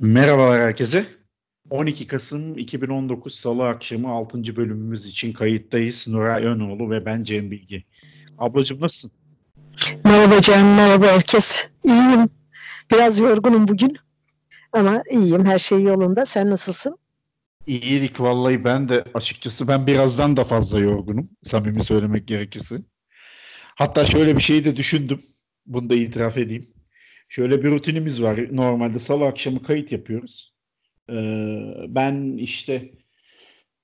Merhabalar herkese. 12 Kasım 2019 Salı akşamı 6. bölümümüz için kayıttayız. Nuray Önoğlu ve ben Cem Bilgi. Ablacığım nasılsın? Merhaba Cem, merhaba herkes. İyiyim. Biraz yorgunum bugün ama iyiyim. Her şey yolunda. Sen nasılsın? İyilik vallahi ben de açıkçası ben birazdan da fazla yorgunum. Samimi söylemek gerekirse. Hatta şöyle bir şeyi de düşündüm. Bunu da itiraf edeyim. Şöyle bir rutinimiz var. Normalde salı akşamı kayıt yapıyoruz. Ee, ben işte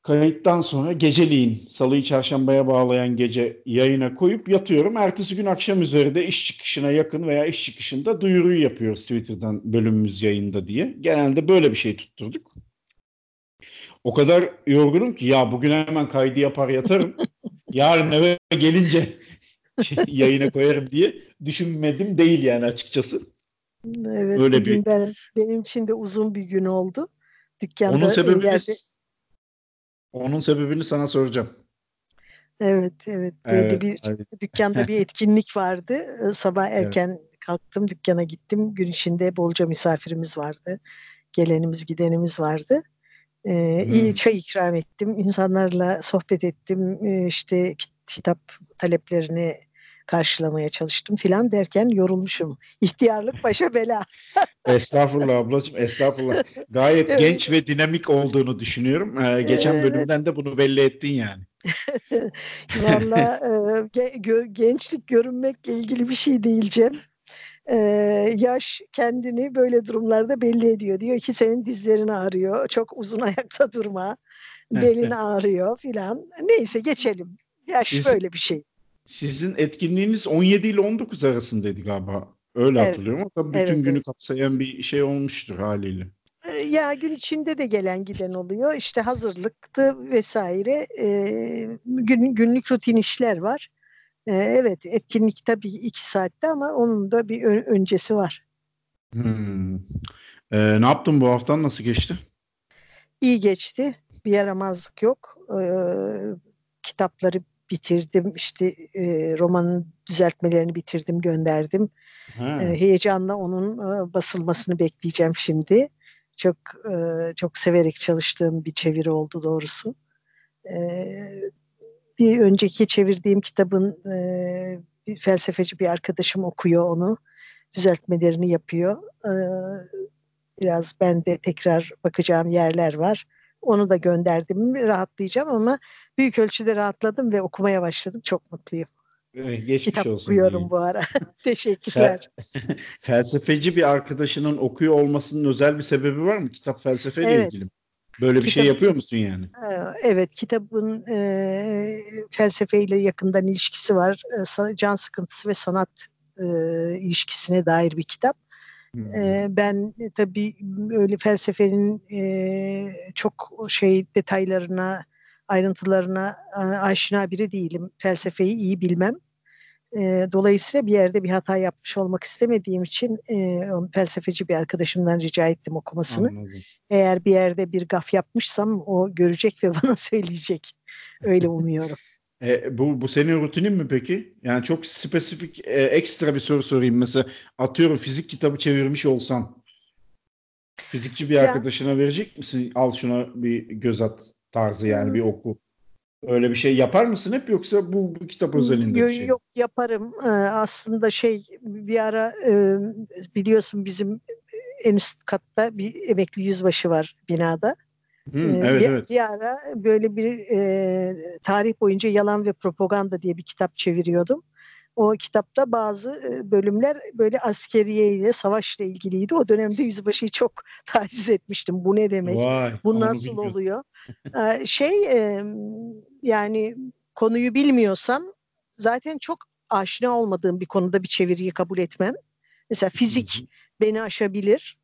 kayıttan sonra geceliğin salıyı çarşambaya bağlayan gece yayına koyup yatıyorum. Ertesi gün akşam üzeri de iş çıkışına yakın veya iş çıkışında duyuruyu yapıyoruz Twitter'dan bölümümüz yayında diye. Genelde böyle bir şey tutturduk. O kadar yorgunum ki ya bugün hemen kaydı yapar yatarım. Yarın eve gelince yayına koyarım diye düşünmedim değil yani açıkçası. Evet, Öyle bugün bir... ben, benim için de uzun bir gün oldu. Dükkanda onun sebebini, yerde... onun sebebini sana soracağım. Evet, evet. Böyle evet, bir evet. dükkanda bir etkinlik vardı. Sabah erken evet. kalktım, dükkana gittim. Gün içinde bolca misafirimiz vardı. Gelenimiz, gidenimiz vardı. Ee, hmm. iyi çay ikram ettim. insanlarla sohbet ettim. Ee, işte kitap taleplerini karşılamaya çalıştım filan derken yorulmuşum. İhtiyarlık başa bela. estağfurullah ablacığım estağfurullah. Gayet evet. genç ve dinamik olduğunu düşünüyorum. Ee, geçen evet. bölümden de bunu belli ettin yani. Valla e, gençlik görünmekle ilgili bir şey değil Cem. Ee, yaş kendini böyle durumlarda belli ediyor. Diyor ki senin dizlerin ağrıyor. Çok uzun ayakta durma. Belin ağrıyor filan. Neyse geçelim. Yaş Siz, böyle bir şey. Sizin etkinliğiniz 17 ile 19 arasındaydı galiba. Öyle evet. hatırlıyorum ama tabii bütün evet, günü evet. kapsayan bir şey olmuştur haliyle. Ee, ya gün içinde de gelen giden oluyor. İşte hazırlıktı vesaire. Ee, gün, günlük rutin işler var. Ee, evet etkinlik tabii iki saatte ama onun da bir öncesi var. Hmm. Ee, ne yaptın bu haftan nasıl geçti? İyi geçti. Bir yaramazlık yok. Ee, kitapları bitirdim. İşte e, romanın düzeltmelerini bitirdim, gönderdim. E, heyecanla onun e, basılmasını bekleyeceğim şimdi. Çok e, çok severek çalıştığım bir çeviri oldu doğrusu. E, bir önceki çevirdiğim kitabın e, bir felsefeci bir arkadaşım okuyor onu. Düzeltmelerini yapıyor. E, biraz ben de tekrar bakacağım yerler var. Onu da gönderdim rahatlayacağım ama büyük ölçüde rahatladım ve okumaya başladım. Çok mutluyum. Geçmiş Kitap olsun okuyorum bu ara. Teşekkürler. felsefeci bir arkadaşının okuyor olmasının özel bir sebebi var mı? Kitap felsefeyle evet. ilgili mi? Böyle bir Kitap, şey yapıyor musun yani? Evet, kitabın e, felsefeyle yakından ilişkisi var. E, can sıkıntısı ve sanat e, ilişkisine dair bir kitap. Hmm. ben tabii öyle felsefenin e, çok şey detaylarına, ayrıntılarına e, aşina biri değilim. Felsefeyi iyi bilmem. E, dolayısıyla bir yerde bir hata yapmış olmak istemediğim için e, felsefeci bir arkadaşımdan rica ettim okumasını. Anladım. Eğer bir yerde bir gaf yapmışsam o görecek ve bana söyleyecek. Öyle umuyorum. E, bu, bu senin rutinin mi peki? Yani çok spesifik, e, ekstra bir soru sorayım. Mesela atıyorum fizik kitabı çevirmiş olsan fizikçi bir ya. arkadaşına verecek misin? Al şuna bir göz at tarzı yani hmm. bir oku. Öyle bir şey yapar mısın hep yoksa bu, bu kitap özelinde yok, bir şey? Yok yaparım. Ee, aslında şey bir ara e, biliyorsun bizim en üst katta bir emekli yüzbaşı var binada. Hmm, evet, bir, evet. bir ara böyle bir e, tarih boyunca yalan ve propaganda diye bir kitap çeviriyordum. O kitapta bazı bölümler böyle askeriye ile savaşla ilgiliydi. O dönemde yüzbaşıyı çok taciz etmiştim. Bu ne demek? Vay, Bu nasıl oluyor? şey e, yani konuyu bilmiyorsan zaten çok aşina olmadığım bir konuda bir çeviriyi kabul etmem. Mesela fizik hı hı. beni aşabilir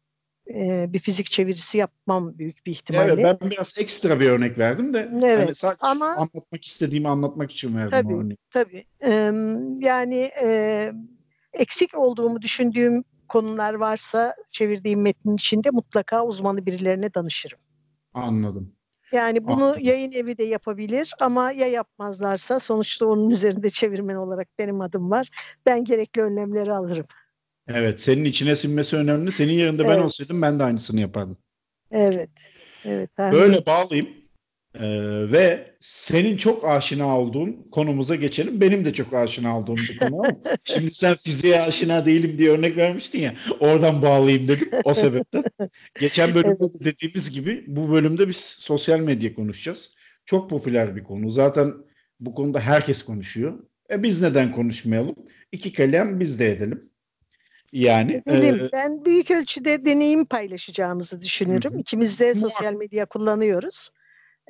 bir fizik çevirisi yapmam büyük bir ihtimalle. Evet ben biraz ekstra bir örnek verdim de evet, hani sadece ama, anlatmak istediğimi anlatmak için verdim tabii, o örneği. Tabii. Ee, yani e, eksik olduğumu düşündüğüm konular varsa çevirdiğim metnin içinde mutlaka uzmanı birilerine danışırım. Anladım. Yani bunu Anladım. yayın evi de yapabilir ama ya yapmazlarsa sonuçta onun üzerinde çevirmen olarak benim adım var. Ben gerekli önlemleri alırım. Evet, senin içine sinmesi önemli. Senin yerinde evet. ben olsaydım ben de aynısını yapardım. Evet. Evet. Böyle bağlayayım. Ee, ve senin çok aşina olduğun konumuza geçelim. Benim de çok aşina olduğum bir konu şimdi sen fiziğe aşina değilim diye örnek vermiştin ya. Oradan bağlayayım dedim o sebepten. Geçen bölümde evet. dediğimiz gibi bu bölümde biz sosyal medya konuşacağız. Çok popüler bir konu. Zaten bu konuda herkes konuşuyor. E biz neden konuşmayalım? İki kalem biz de edelim. Yani edelim. E, ben büyük ölçüde deneyim paylaşacağımızı düşünüyorum. Hı. İkimiz de sosyal medya kullanıyoruz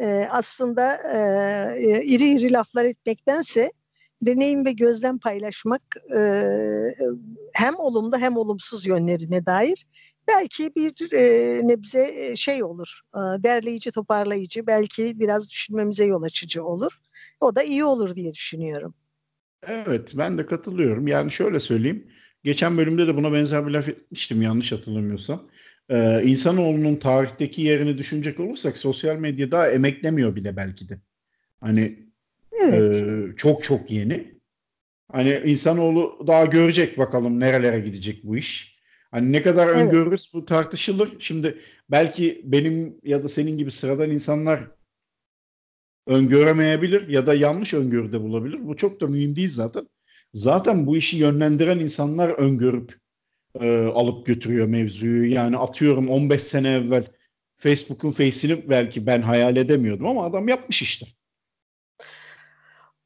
e, aslında e, iri iri laflar etmektense deneyim ve gözlem paylaşmak e, hem olumlu hem olumsuz yönlerine dair belki bir e, nebze şey olur, e, derleyici, toparlayıcı, belki biraz düşünmemize yol açıcı olur. O da iyi olur diye düşünüyorum. Evet, ben de katılıyorum. Yani şöyle söyleyeyim, geçen bölümde de buna benzer bir laf etmiştim yanlış hatırlamıyorsam e, insanoğlunun tarihteki yerini düşünecek olursak sosyal medyada emeklemiyor bile belki de. Hani evet. e, çok çok yeni. Hani insanoğlu daha görecek bakalım nerelere gidecek bu iş. Hani ne kadar evet. öngörürüz bu tartışılır. Şimdi belki benim ya da senin gibi sıradan insanlar öngöremeyebilir ya da yanlış öngörüde bulabilir. Bu çok da mühim değil zaten. Zaten bu işi yönlendiren insanlar öngörüp e, alıp götürüyor mevzuyu. Yani atıyorum 15 sene evvel Facebook'un face'ini belki ben hayal edemiyordum ama adam yapmış işte.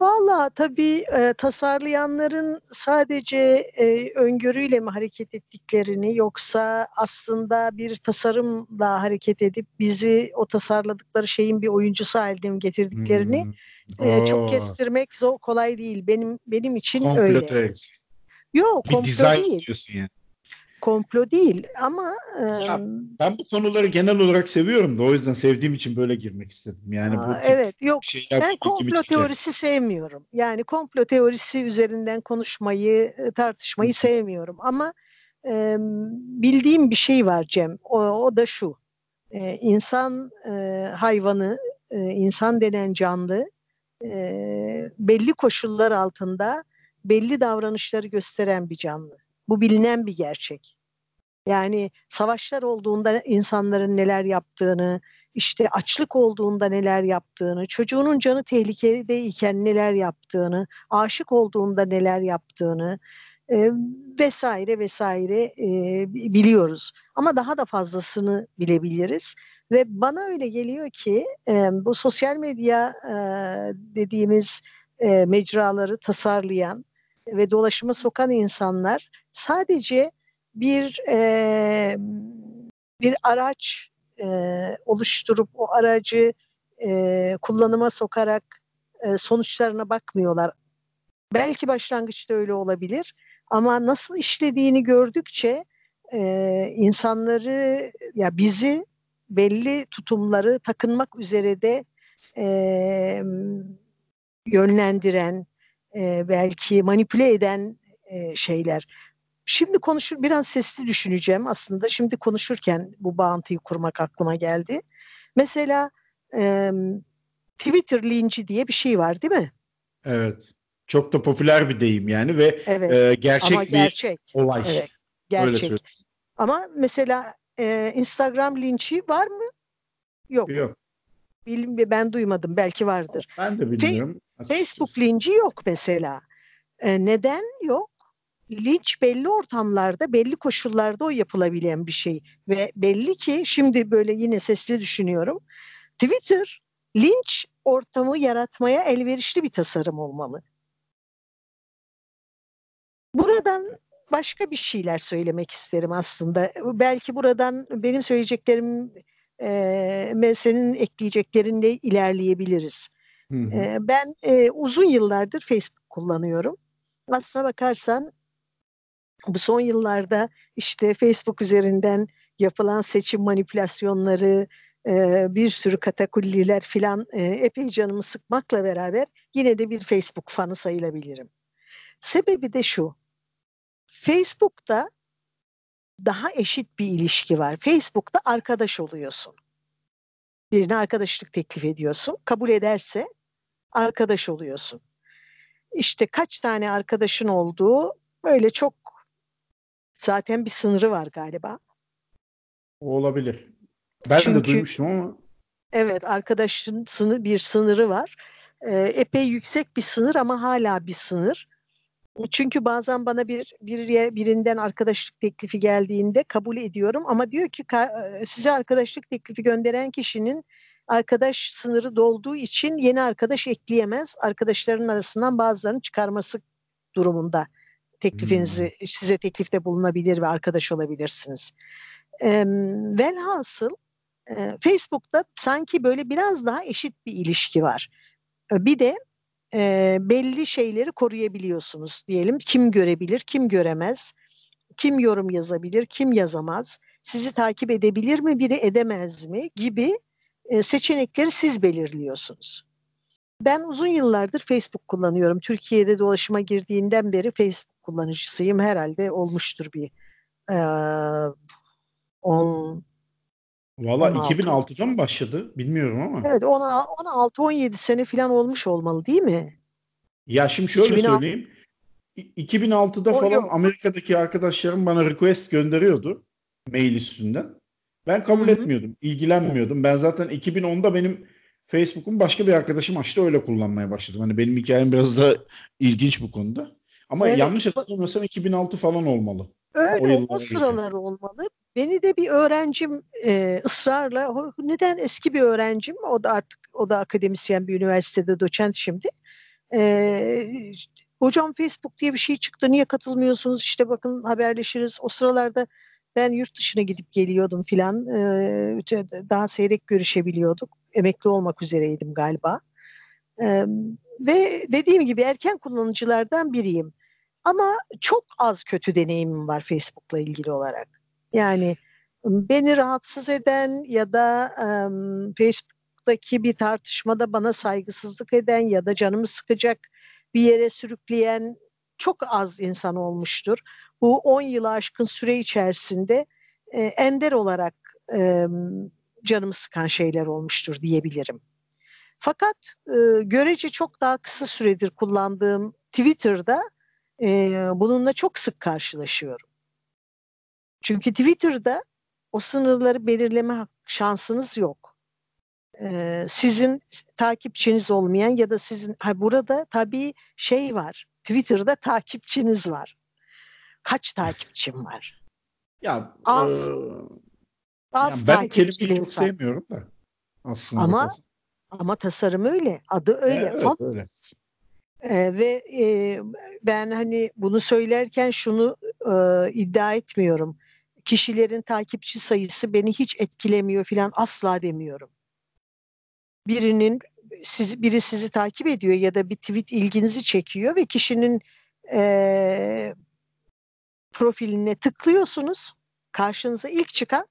Valla tabii e, tasarlayanların sadece e, öngörüyle mi hareket ettiklerini yoksa aslında bir tasarımla hareket edip bizi o tasarladıkları şeyin bir oyuncusu haline mi getirdiklerini hmm. e, çok kestirmek zor kolay değil. Benim benim için Komplo öyle. Teorisi. Yok komplo değil. diyorsun yani komplo değil ama ya, ben bu konuları genel olarak seviyorum da o yüzden sevdiğim için böyle girmek istedim. Yani Aa, bu evet yok ben komplo teorisi sevmiyorum. Yani komplo teorisi üzerinden konuşmayı tartışmayı sevmiyorum ama e, bildiğim bir şey var Cem. O, o da şu. E, insan e, hayvanı, e, insan denen canlı e, belli koşullar altında belli davranışları gösteren bir canlı. Bu bilinen bir gerçek. Yani savaşlar olduğunda insanların neler yaptığını, işte açlık olduğunda neler yaptığını, çocuğunun canı tehlikedeyken neler yaptığını, aşık olduğunda neler yaptığını e, vesaire vesaire e, biliyoruz. Ama daha da fazlasını bilebiliriz. Ve bana öyle geliyor ki e, bu sosyal medya e, dediğimiz e, mecraları tasarlayan ve dolaşıma sokan insanlar sadece bir e, bir araç e, oluşturup o aracı e, kullanıma sokarak e, sonuçlarına bakmıyorlar. Belki başlangıçta öyle olabilir ama nasıl işlediğini gördükçe e, insanları ya bizi belli tutumları takınmak üzere de e, yönlendiren e, belki manipüle eden e, şeyler. Şimdi konuşur biraz sesli düşüneceğim aslında. Şimdi konuşurken bu bağıntıyı kurmak aklıma geldi. Mesela e, Twitter linci diye bir şey var değil mi? Evet. Çok da popüler bir deyim yani ve evet. e, gerçek Ama gerçek. bir olay. Evet. Gerçek. Ama mesela e, Instagram linci var mı? Yok. Yok. Bilim, ben duymadım. Belki vardır. Ben de bilmiyorum. Fe- Facebook linci yok mesela. E, neden yok? Linç belli ortamlarda, belli koşullarda o yapılabilen bir şey. Ve belli ki şimdi böyle yine sesli düşünüyorum. Twitter linç ortamı yaratmaya elverişli bir tasarım olmalı. Buradan başka bir şeyler söylemek isterim aslında. Belki buradan benim söyleyeceklerim e, senin ekleyeceklerinle ilerleyebiliriz. Hı hı. E, ben e, uzun yıllardır Facebook kullanıyorum. Aslına bakarsan bu son yıllarda işte Facebook üzerinden yapılan seçim manipülasyonları, e, bir sürü katakulliler filan e, epey canımı sıkmakla beraber yine de bir Facebook fanı sayılabilirim. Sebebi de şu. Facebook'ta daha eşit bir ilişki var. Facebook'ta arkadaş oluyorsun. Birine arkadaşlık teklif ediyorsun. Kabul ederse arkadaş oluyorsun. İşte kaç tane arkadaşın olduğu böyle çok zaten bir sınırı var galiba. Olabilir. Ben Çünkü, de duymuştum ama. Evet arkadaşın sınır, bir sınırı var. Ee, epey yüksek bir sınır ama hala bir sınır. Çünkü bazen bana bir, bir birinden arkadaşlık teklifi geldiğinde kabul ediyorum ama diyor ki size arkadaşlık teklifi gönderen kişinin arkadaş sınırı dolduğu için yeni arkadaş ekleyemez. Arkadaşların arasından bazılarını çıkarması durumunda teklifinizi hmm. size teklifte bulunabilir ve arkadaş olabilirsiniz. E, velhasıl e, Facebook'ta sanki böyle biraz daha eşit bir ilişki var. Bir de e, belli şeyleri koruyabiliyorsunuz diyelim. Kim görebilir, kim göremez, kim yorum yazabilir, kim yazamaz, sizi takip edebilir mi, biri edemez mi gibi e, seçenekleri siz belirliyorsunuz. Ben uzun yıllardır Facebook kullanıyorum. Türkiye'de dolaşıma girdiğinden beri Facebook kullanıcısıyım. Herhalde olmuştur bir e, 10 Valla 2006'da mı başladı bilmiyorum ama. Evet 16-17 sene falan olmuş olmalı değil mi? Ya şimdi şöyle 2006... söyleyeyim. 2006'da o falan yok. Amerika'daki arkadaşlarım bana request gönderiyordu mail üstünden. Ben kabul Hı-hı. etmiyordum, ilgilenmiyordum. Ben zaten 2010'da benim Facebook'un başka bir arkadaşım açtı öyle kullanmaya başladım. Hani benim hikayem biraz da ilginç bu konuda. Ama evet. yanlış hatırlamıyorsam 2006 falan olmalı. Öyle o, o sıralar olmalı. Beni de bir öğrencim e, ısrarla neden eski bir öğrencim o da artık o da akademisyen bir üniversitede doçent şimdi. E, hocam Facebook diye bir şey çıktı niye katılmıyorsunuz işte bakın haberleşiriz. O sıralarda ben yurt dışına gidip geliyordum filan e, daha seyrek görüşebiliyorduk. Emekli olmak üzereydim galiba. E, ve dediğim gibi erken kullanıcılardan biriyim. Ama çok az kötü deneyimim var Facebook'la ilgili olarak. Yani beni rahatsız eden ya da um, Facebook'taki bir tartışmada bana saygısızlık eden ya da canımı sıkacak bir yere sürükleyen çok az insan olmuştur. Bu 10 yılı aşkın süre içerisinde e, ender olarak e, canımı sıkan şeyler olmuştur diyebilirim. Fakat e, görece çok daha kısa süredir kullandığım Twitter'da e, bununla çok sık karşılaşıyorum. Çünkü Twitter'da o sınırları belirleme şansınız yok. Ee, sizin takipçiniz olmayan ya da sizin ha burada tabii şey var. Twitter'da takipçiniz var. Kaç takipçim var? Ya az. E, az yani ben kelimeyi çok sevmiyorum da aslında. Ama ama tasarım öyle. Adı öyle. Evet, Font, öyle. E, ve e, ben hani bunu söylerken şunu e, iddia etmiyorum kişilerin takipçi sayısı beni hiç etkilemiyor filan asla demiyorum. Birinin siz, biri sizi takip ediyor ya da bir tweet ilginizi çekiyor ve kişinin e, profiline tıklıyorsunuz. Karşınıza ilk çıkan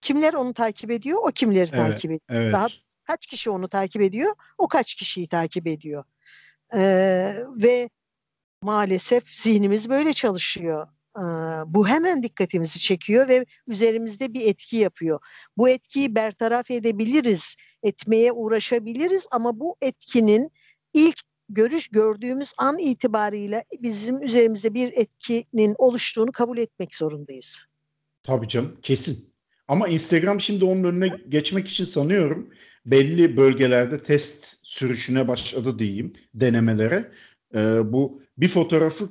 kimler onu takip ediyor, o kimleri evet, takip ediyor. Evet. Daha kaç kişi onu takip ediyor, o kaç kişiyi takip ediyor. Ee, ve maalesef zihnimiz böyle çalışıyor bu hemen dikkatimizi çekiyor ve üzerimizde bir etki yapıyor. Bu etkiyi bertaraf edebiliriz, etmeye uğraşabiliriz ama bu etkinin ilk görüş gördüğümüz an itibariyle bizim üzerimizde bir etkinin oluştuğunu kabul etmek zorundayız. Tabii canım kesin. Ama Instagram şimdi onun önüne geçmek için sanıyorum belli bölgelerde test sürüşüne başladı diyeyim denemelere. Ee, bu bir fotoğrafı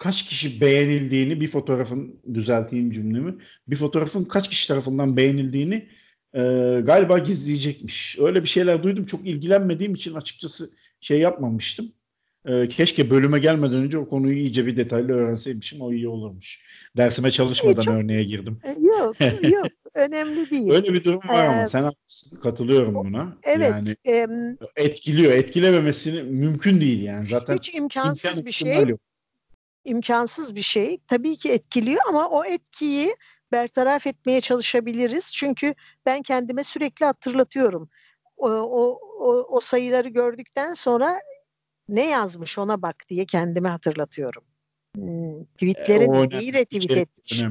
kaç kişi beğenildiğini bir fotoğrafın düzelteyim cümlemi bir fotoğrafın kaç kişi tarafından beğenildiğini e, galiba gizleyecekmiş. Öyle bir şeyler duydum. Çok ilgilenmediğim için açıkçası şey yapmamıştım. E, keşke bölüme gelmeden önce o konuyu iyice bir detaylı öğrenseymişim. O iyi olurmuş. Dersime çalışmadan e, çok, örneğe girdim. E, yok yok önemli değil. Öyle bir durum var ee, ama sen haklısın. Katılıyorum buna. Evet. Yani e, etkiliyor. Etkilememesini mümkün değil yani. Zaten hiç imkansız bir şey. Yok imkansız bir şey. Tabii ki etkiliyor ama o etkiyi bertaraf etmeye çalışabiliriz. Çünkü ben kendime sürekli hatırlatıyorum. O, o, o, o sayıları gördükten sonra ne yazmış ona bak diye kendime hatırlatıyorum. Hmm, tweetlerin e, neyi retweet etmiş.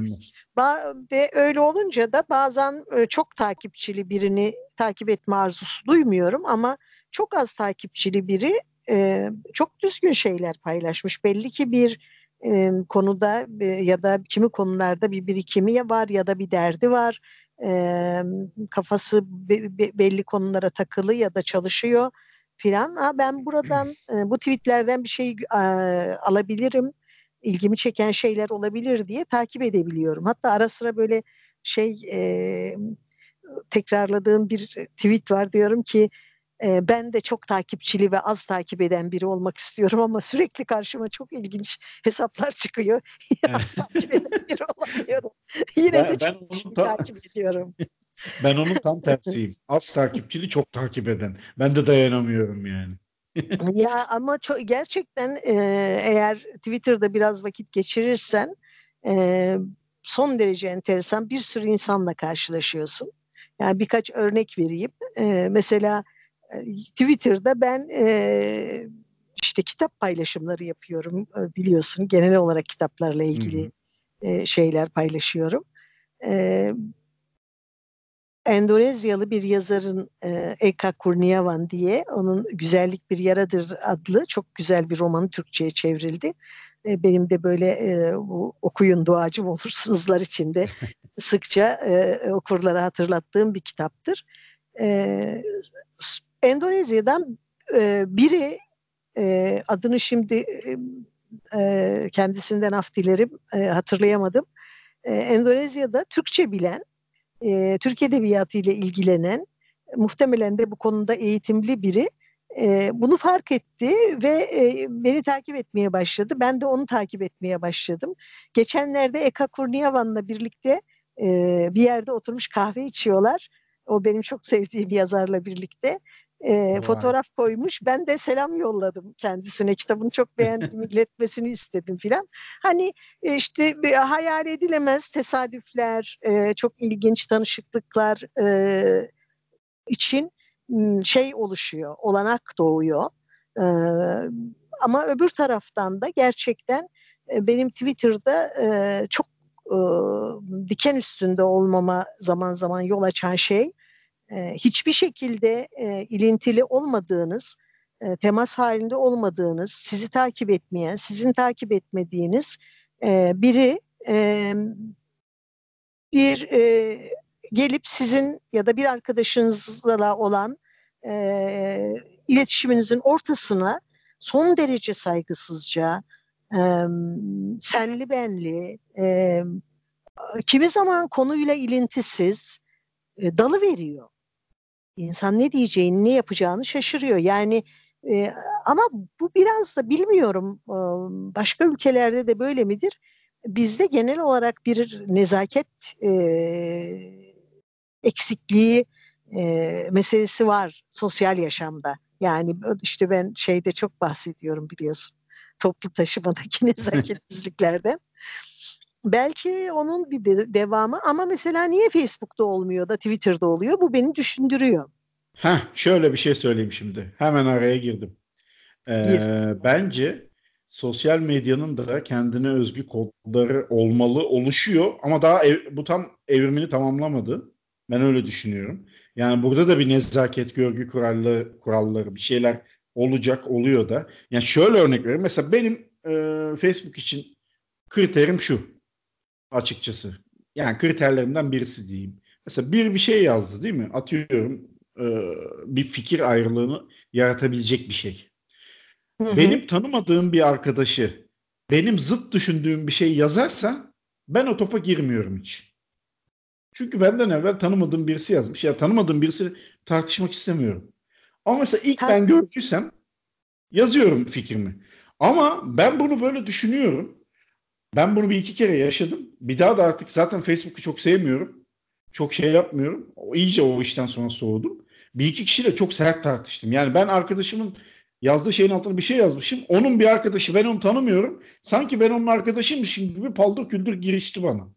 Ba- ve öyle olunca da bazen e, çok takipçili birini takip etme arzusu duymuyorum ama çok az takipçili biri e, çok düzgün şeyler paylaşmış. Belli ki bir e, konuda e, ya da kimi konularda bir birikimi ya var ya da bir derdi var. E, kafası be, be, belli konulara takılı ya da çalışıyor filan. Ha, ben buradan e, bu tweetlerden bir şey e, alabilirim, ilgimi çeken şeyler olabilir diye takip edebiliyorum. Hatta ara sıra böyle şey e, tekrarladığım bir tweet var diyorum ki e, ben de çok takipçili ve az takip eden biri olmak istiyorum ama sürekli karşıma çok ilginç hesaplar çıkıyor. az takip eden biri olamıyorum. Yine ben, de çok ben ta- takip ediyorum. ben onun tam tersiyim. Az takipçili çok takip eden. Ben de dayanamıyorum yani. ya ama çok, gerçekten e, eğer Twitter'da biraz vakit geçirirsen e, son derece enteresan bir sürü insanla karşılaşıyorsun. Yani birkaç örnek vereyim. E, mesela Twitter'da ben e, işte kitap paylaşımları yapıyorum biliyorsun. Genel olarak kitaplarla ilgili e, şeyler paylaşıyorum. E, Endonezyalı bir yazarın e, Eka Kurniawan diye onun Güzellik Bir Yaradır adlı çok güzel bir romanı Türkçe'ye çevrildi. E, benim de böyle e, bu, okuyun duacım olursunuzlar içinde sıkça e, okurlara hatırlattığım bir kitaptır. E, Endonezya'dan e, biri e, adını şimdi e, kendisinden af dilerim e, hatırlayamadım. E, Endonezya'da Türkçe bilen, e, Türk Edebiyatı ile ilgilenen, muhtemelen de bu konuda eğitimli biri e, bunu fark etti ve e, beni takip etmeye başladı. Ben de onu takip etmeye başladım. Geçenlerde Eka Kurniavan'la birlikte e, bir yerde oturmuş kahve içiyorlar. O benim çok sevdiğim yazarla birlikte e, fotoğraf koymuş. Ben de selam yolladım kendisine. Kitabını çok beğendim, iletmesini istedim filan. Hani işte hayal edilemez tesadüfler, e, çok ilginç tanışıklıklar e, için şey oluşuyor, olanak doğuyor. E, ama öbür taraftan da gerçekten e, benim Twitter'da e, çok e, diken üstünde olmama zaman zaman yol açan şey hiçbir şekilde e, ilintili olmadığınız, e, temas halinde olmadığınız, sizi takip etmeyen, sizin takip etmediğiniz e, biri e, bir e, gelip sizin ya da bir arkadaşınızla olan e, iletişiminizin ortasına son derece saygısızca, e, senli benli, e, kimi zaman konuyla ilintisiz e, dalı veriyor insan ne diyeceğini, ne yapacağını şaşırıyor. Yani e, ama bu biraz da bilmiyorum e, başka ülkelerde de böyle midir? Bizde genel olarak bir nezaket e, eksikliği e, meselesi var sosyal yaşamda. Yani işte ben şeyde çok bahsediyorum biliyorsun. Toplu taşımadaki nezaketsizliklerden. Belki onun bir de, devamı ama mesela niye Facebook'ta olmuyor da Twitter'da oluyor? Bu beni düşündürüyor. Heh, şöyle bir şey söyleyeyim şimdi. Hemen araya girdim. Ee, bence sosyal medyanın da kendine özgü kodları olmalı, oluşuyor ama daha ev, bu tam evrimini tamamlamadı. Ben öyle düşünüyorum. Yani burada da bir nezaket, görgü kuralları, kuralları bir şeyler olacak, oluyor da. Yani şöyle örnek vereyim. Mesela benim e, Facebook için kriterim şu açıkçası. Yani kriterlerimden birisi diyeyim. Mesela bir bir şey yazdı değil mi? Atıyorum e, bir fikir ayrılığını yaratabilecek bir şey. Hı hı. Benim tanımadığım bir arkadaşı benim zıt düşündüğüm bir şey yazarsa ben o topa girmiyorum hiç. Çünkü benden evvel tanımadığım birisi yazmış. Ya tanımadığım birisi tartışmak istemiyorum. Ama mesela ilk ben gördüysem yazıyorum fikrimi. Ama ben bunu böyle düşünüyorum. Ben bunu bir iki kere yaşadım. Bir daha da artık zaten Facebook'u çok sevmiyorum. Çok şey yapmıyorum. O, iyice o işten sonra soğudum. Bir iki kişiyle çok sert tartıştım. Yani ben arkadaşımın yazdığı şeyin altına bir şey yazmışım. Onun bir arkadaşı ben onu tanımıyorum. Sanki ben onun arkadaşıymışım gibi paldır küldür girişti bana.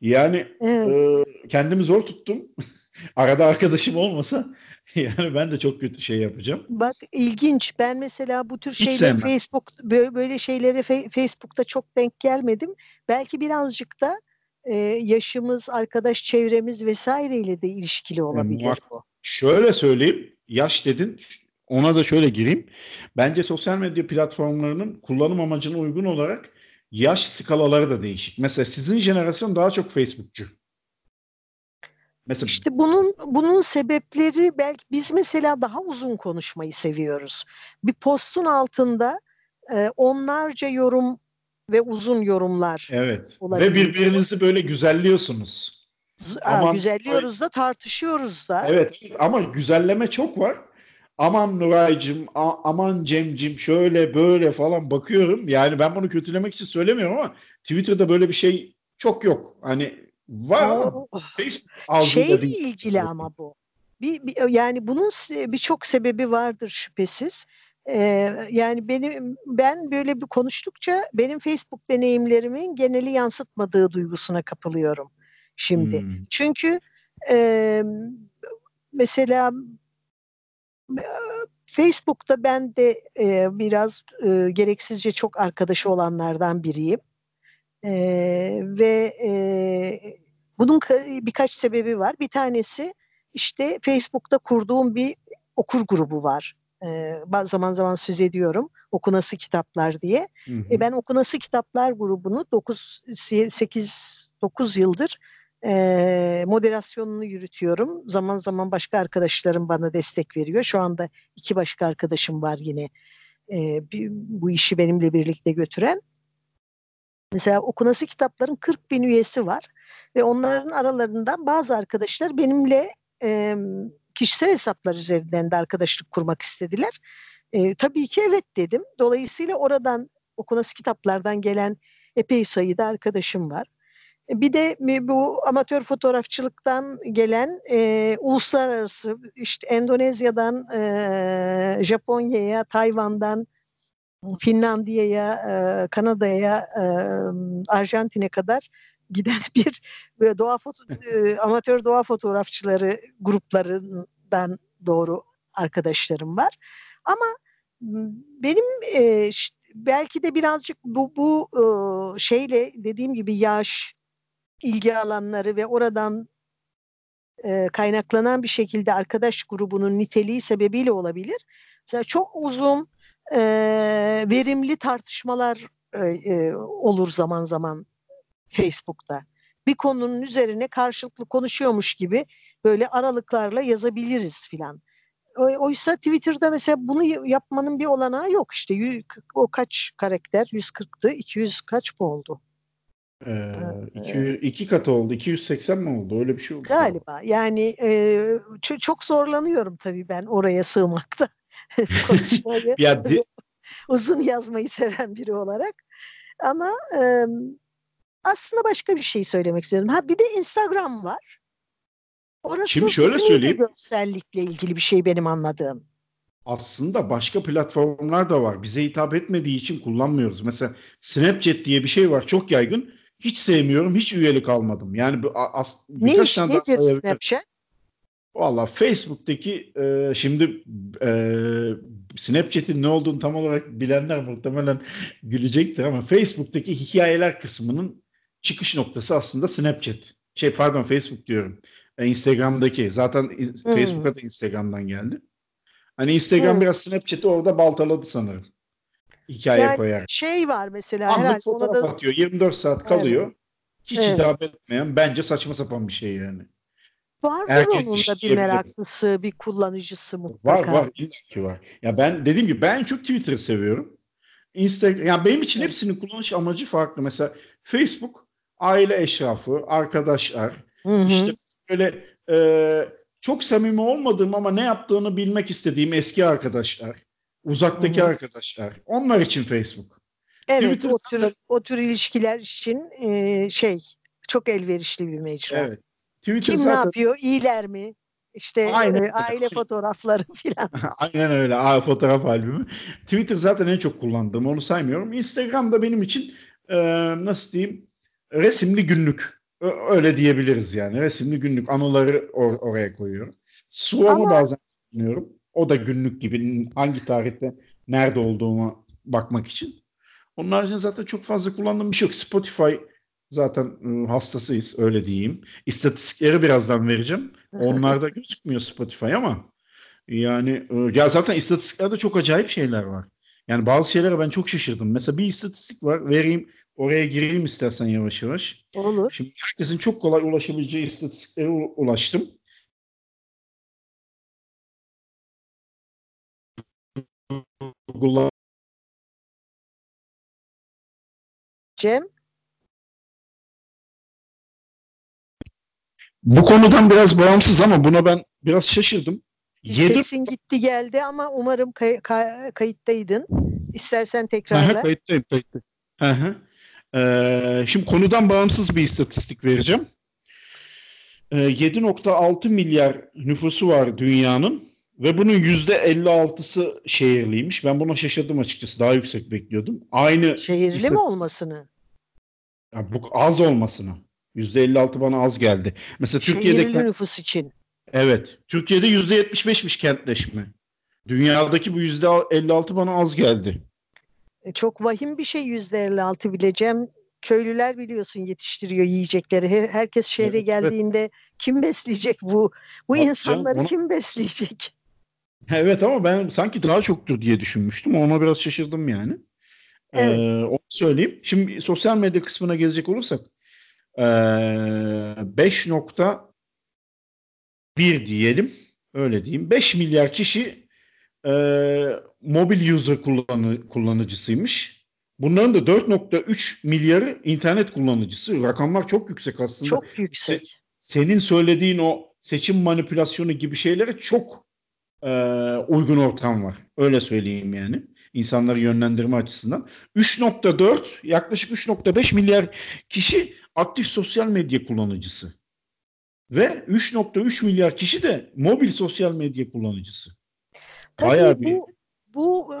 Yani evet. e, kendimi zor tuttum. Arada arkadaşım olmasa yani ben de çok kötü şey yapacağım. Bak ilginç. Ben mesela bu tür şeyleri Facebook böyle şeylere Facebook'ta çok denk gelmedim. Belki birazcık da e, yaşımız, arkadaş çevremiz vesaireyle de ilişkili olabilir yani, bu. Şöyle söyleyeyim. Yaş dedin. Ona da şöyle gireyim. Bence sosyal medya platformlarının kullanım amacına uygun olarak yaş skalaları da değişik. Mesela sizin jenerasyon daha çok Facebook'cu. Mesela işte bunun bunun sebepleri belki biz mesela daha uzun konuşmayı seviyoruz. Bir postun altında e, onlarca yorum ve uzun yorumlar. Evet. Olabilir. Ve birbirinizi böyle güzelliyorsunuz. Aa, güzelliyoruz da tartışıyoruz da. Evet ama güzelleme çok var. Aman Nuray'cım, aman Cem'cim şöyle böyle falan bakıyorum. Yani ben bunu kötülemek için söylemiyorum ama Twitter'da böyle bir şey çok yok. Hani oh. Facebook Şeyle değil. ilgili ama bu. Bir, bir, yani bunun birçok sebebi vardır şüphesiz. Ee, yani benim ben böyle bir konuştukça benim Facebook deneyimlerimin geneli yansıtmadığı duygusuna kapılıyorum şimdi. Hmm. Çünkü e, mesela Facebook'ta ben de e, biraz e, gereksizce çok arkadaşı olanlardan biriyim. E, ve e, bunun birkaç sebebi var. Bir tanesi işte Facebook'ta kurduğum bir okur grubu var. E, zaman zaman söz ediyorum. Okunası kitaplar diye. Hı hı. E, ben Okunası kitaplar grubunu 9 8 9 yıldır e, moderasyonunu yürütüyorum. Zaman zaman başka arkadaşlarım bana destek veriyor. Şu anda iki başka arkadaşım var yine e, bu işi benimle birlikte götüren. Mesela okunası kitapların 40 bin üyesi var ve onların aralarından bazı arkadaşlar benimle e, kişisel hesaplar üzerinden de arkadaşlık kurmak istediler. E, tabii ki evet dedim. Dolayısıyla oradan okunası kitaplardan gelen epey sayıda arkadaşım var. Bir de bu amatör fotoğrafçılıktan gelen e, uluslararası işte Endonezya'dan e, Japonya'ya, Tayvan'dan Finlandiya'ya, e, Kanada'ya, e, Arjantin'e kadar giden bir doğa foto, e, amatör doğa fotoğrafçıları gruplarından doğru arkadaşlarım var. Ama benim e, belki de birazcık bu bu şeyle dediğim gibi yaş, ilgi alanları ve oradan kaynaklanan bir şekilde arkadaş grubunun niteliği sebebiyle olabilir. Mesela çok uzun e, verimli tartışmalar e, olur zaman zaman Facebook'ta. Bir konunun üzerine karşılıklı konuşuyormuş gibi böyle aralıklarla yazabiliriz filan. Oysa Twitter'da mesela bunu yapmanın bir olanağı yok işte. O kaç karakter? 140'tı. 200 kaç mı oldu? Ee, 200, iki katı oldu. 280 mi oldu? Öyle bir şey oldu. Galiba. Yani e, çok zorlanıyorum tabii ben oraya sığmakta. Konuşmayı. ya uzun yazmayı seven biri olarak. Ama e, aslında başka bir şey söylemek istiyorum. Ha bir de Instagram var. Orası Şimdi şöyle söyleyeyim. Görsellikle ilgili bir şey benim anladığım. Aslında başka platformlar da var. Bize hitap etmediği için kullanmıyoruz. Mesela Snapchat diye bir şey var. Çok yaygın. Hiç sevmiyorum. Hiç üyelik almadım. Yani as, birkaç tane daha sayabilirim. Snapchat? Valla Facebook'taki e, şimdi e, Snapchat'in ne olduğunu tam olarak bilenler muhtemelen gülecektir ama Facebook'taki hikayeler kısmının çıkış noktası aslında Snapchat. Şey pardon Facebook diyorum. E, Instagram'daki. Zaten hmm. Facebook'a da Instagram'dan geldi. Hani Instagram hmm. biraz Snapchat'i orada baltaladı sanırım hikaye yani koyar. Şey var mesela. Anlık herhalde fotoğraf da... atıyor. 24 saat kalıyor. Evet. Hiç evet. hitap etmeyen bence saçma sapan bir şey yani. Var mı onun da bir meraklısı, bir kullanıcısı mutlaka. Var var illaki var. Ya ben dediğim gibi ben çok Twitter'ı seviyorum. Instagram yani benim için hepsinin kullanış amacı farklı. Mesela Facebook aile eşrafı, arkadaşlar, Hı-hı. işte böyle e, çok samimi olmadığım ama ne yaptığını bilmek istediğim eski arkadaşlar. Uzaktaki Hı-hı. arkadaşlar. Onlar için Facebook. Evet Twitter o tür, o tür ilişkiler için e, şey çok elverişli bir mecra. Evet. Twitter Kim zaten... ne yapıyor? İyiler mi? İşte Aynen. E, aile fotoğrafları falan. Aynen öyle. Aile fotoğraf albümü. Twitter zaten en çok kullandığım. Onu saymıyorum. Instagram da benim için e, nasıl diyeyim resimli günlük. Öyle diyebiliriz yani. Resimli günlük anıları or- oraya koyuyorum. Swarm'u Ama... bazen kullanıyorum. O da günlük gibi hangi tarihte nerede olduğuma bakmak için. Onun haricinde zaten çok fazla kullandığım bir şey yok. Spotify zaten hastasıyız öyle diyeyim. İstatistikleri birazdan vereceğim. Onlarda gözükmüyor Spotify ama yani ya zaten istatistiklerde çok acayip şeyler var. Yani bazı şeylere ben çok şaşırdım. Mesela bir istatistik var. Vereyim oraya gireyim istersen yavaş yavaş. Olur. Şimdi herkesin çok kolay ulaşabileceği istatistiklere ulaştım. Cem? Bu konudan biraz bağımsız ama buna ben biraz şaşırdım. Yedi... Sesin gitti geldi ama umarım kay- kay- kayıttaydın. İstersen tekrarla. kayıttayım, kayıttayım. Ee, şimdi konudan bağımsız bir istatistik vereceğim. Ee, 7.6 milyar nüfusu var dünyanın ve bunun %56'sı şehirliymiş. Ben buna şaşırdım açıkçası. Daha yüksek bekliyordum. Aynı Şehirli istatistik... mi olmasını? Ya bu az olmasını. %56 bana az geldi. Mesela Türkiye'de Şehirli nüfus için. Evet. Türkiye'de %75'miş kentleşme. Dünyadaki bu %56 bana az geldi. E, çok vahim bir şey %56 bileceğim. Köylüler biliyorsun yetiştiriyor yiyecekleri. Herkes şehre evet, geldiğinde kim besleyecek bu? Bu Bak insanları canım, onu... kim besleyecek? Evet ama ben sanki daha çoktur diye düşünmüştüm. Ona biraz şaşırdım yani. Evet. Ee, onu söyleyeyim. Şimdi sosyal medya kısmına gelecek olursak ee, 5.1 diyelim. Öyle diyeyim. 5 milyar kişi e, mobil user kullanı, kullanıcısıymış. Bunların da 4.3 milyarı internet kullanıcısı. Rakamlar çok yüksek aslında. Çok yüksek. Se, senin söylediğin o seçim manipülasyonu gibi şeylere çok e, uygun ortam var. Öyle söyleyeyim yani. İnsanları yönlendirme açısından. 3.4 yaklaşık 3.5 milyar kişi aktif sosyal medya kullanıcısı. Ve 3.3 milyar kişi de mobil sosyal medya kullanıcısı. Tabii Bayağı bir... bu bu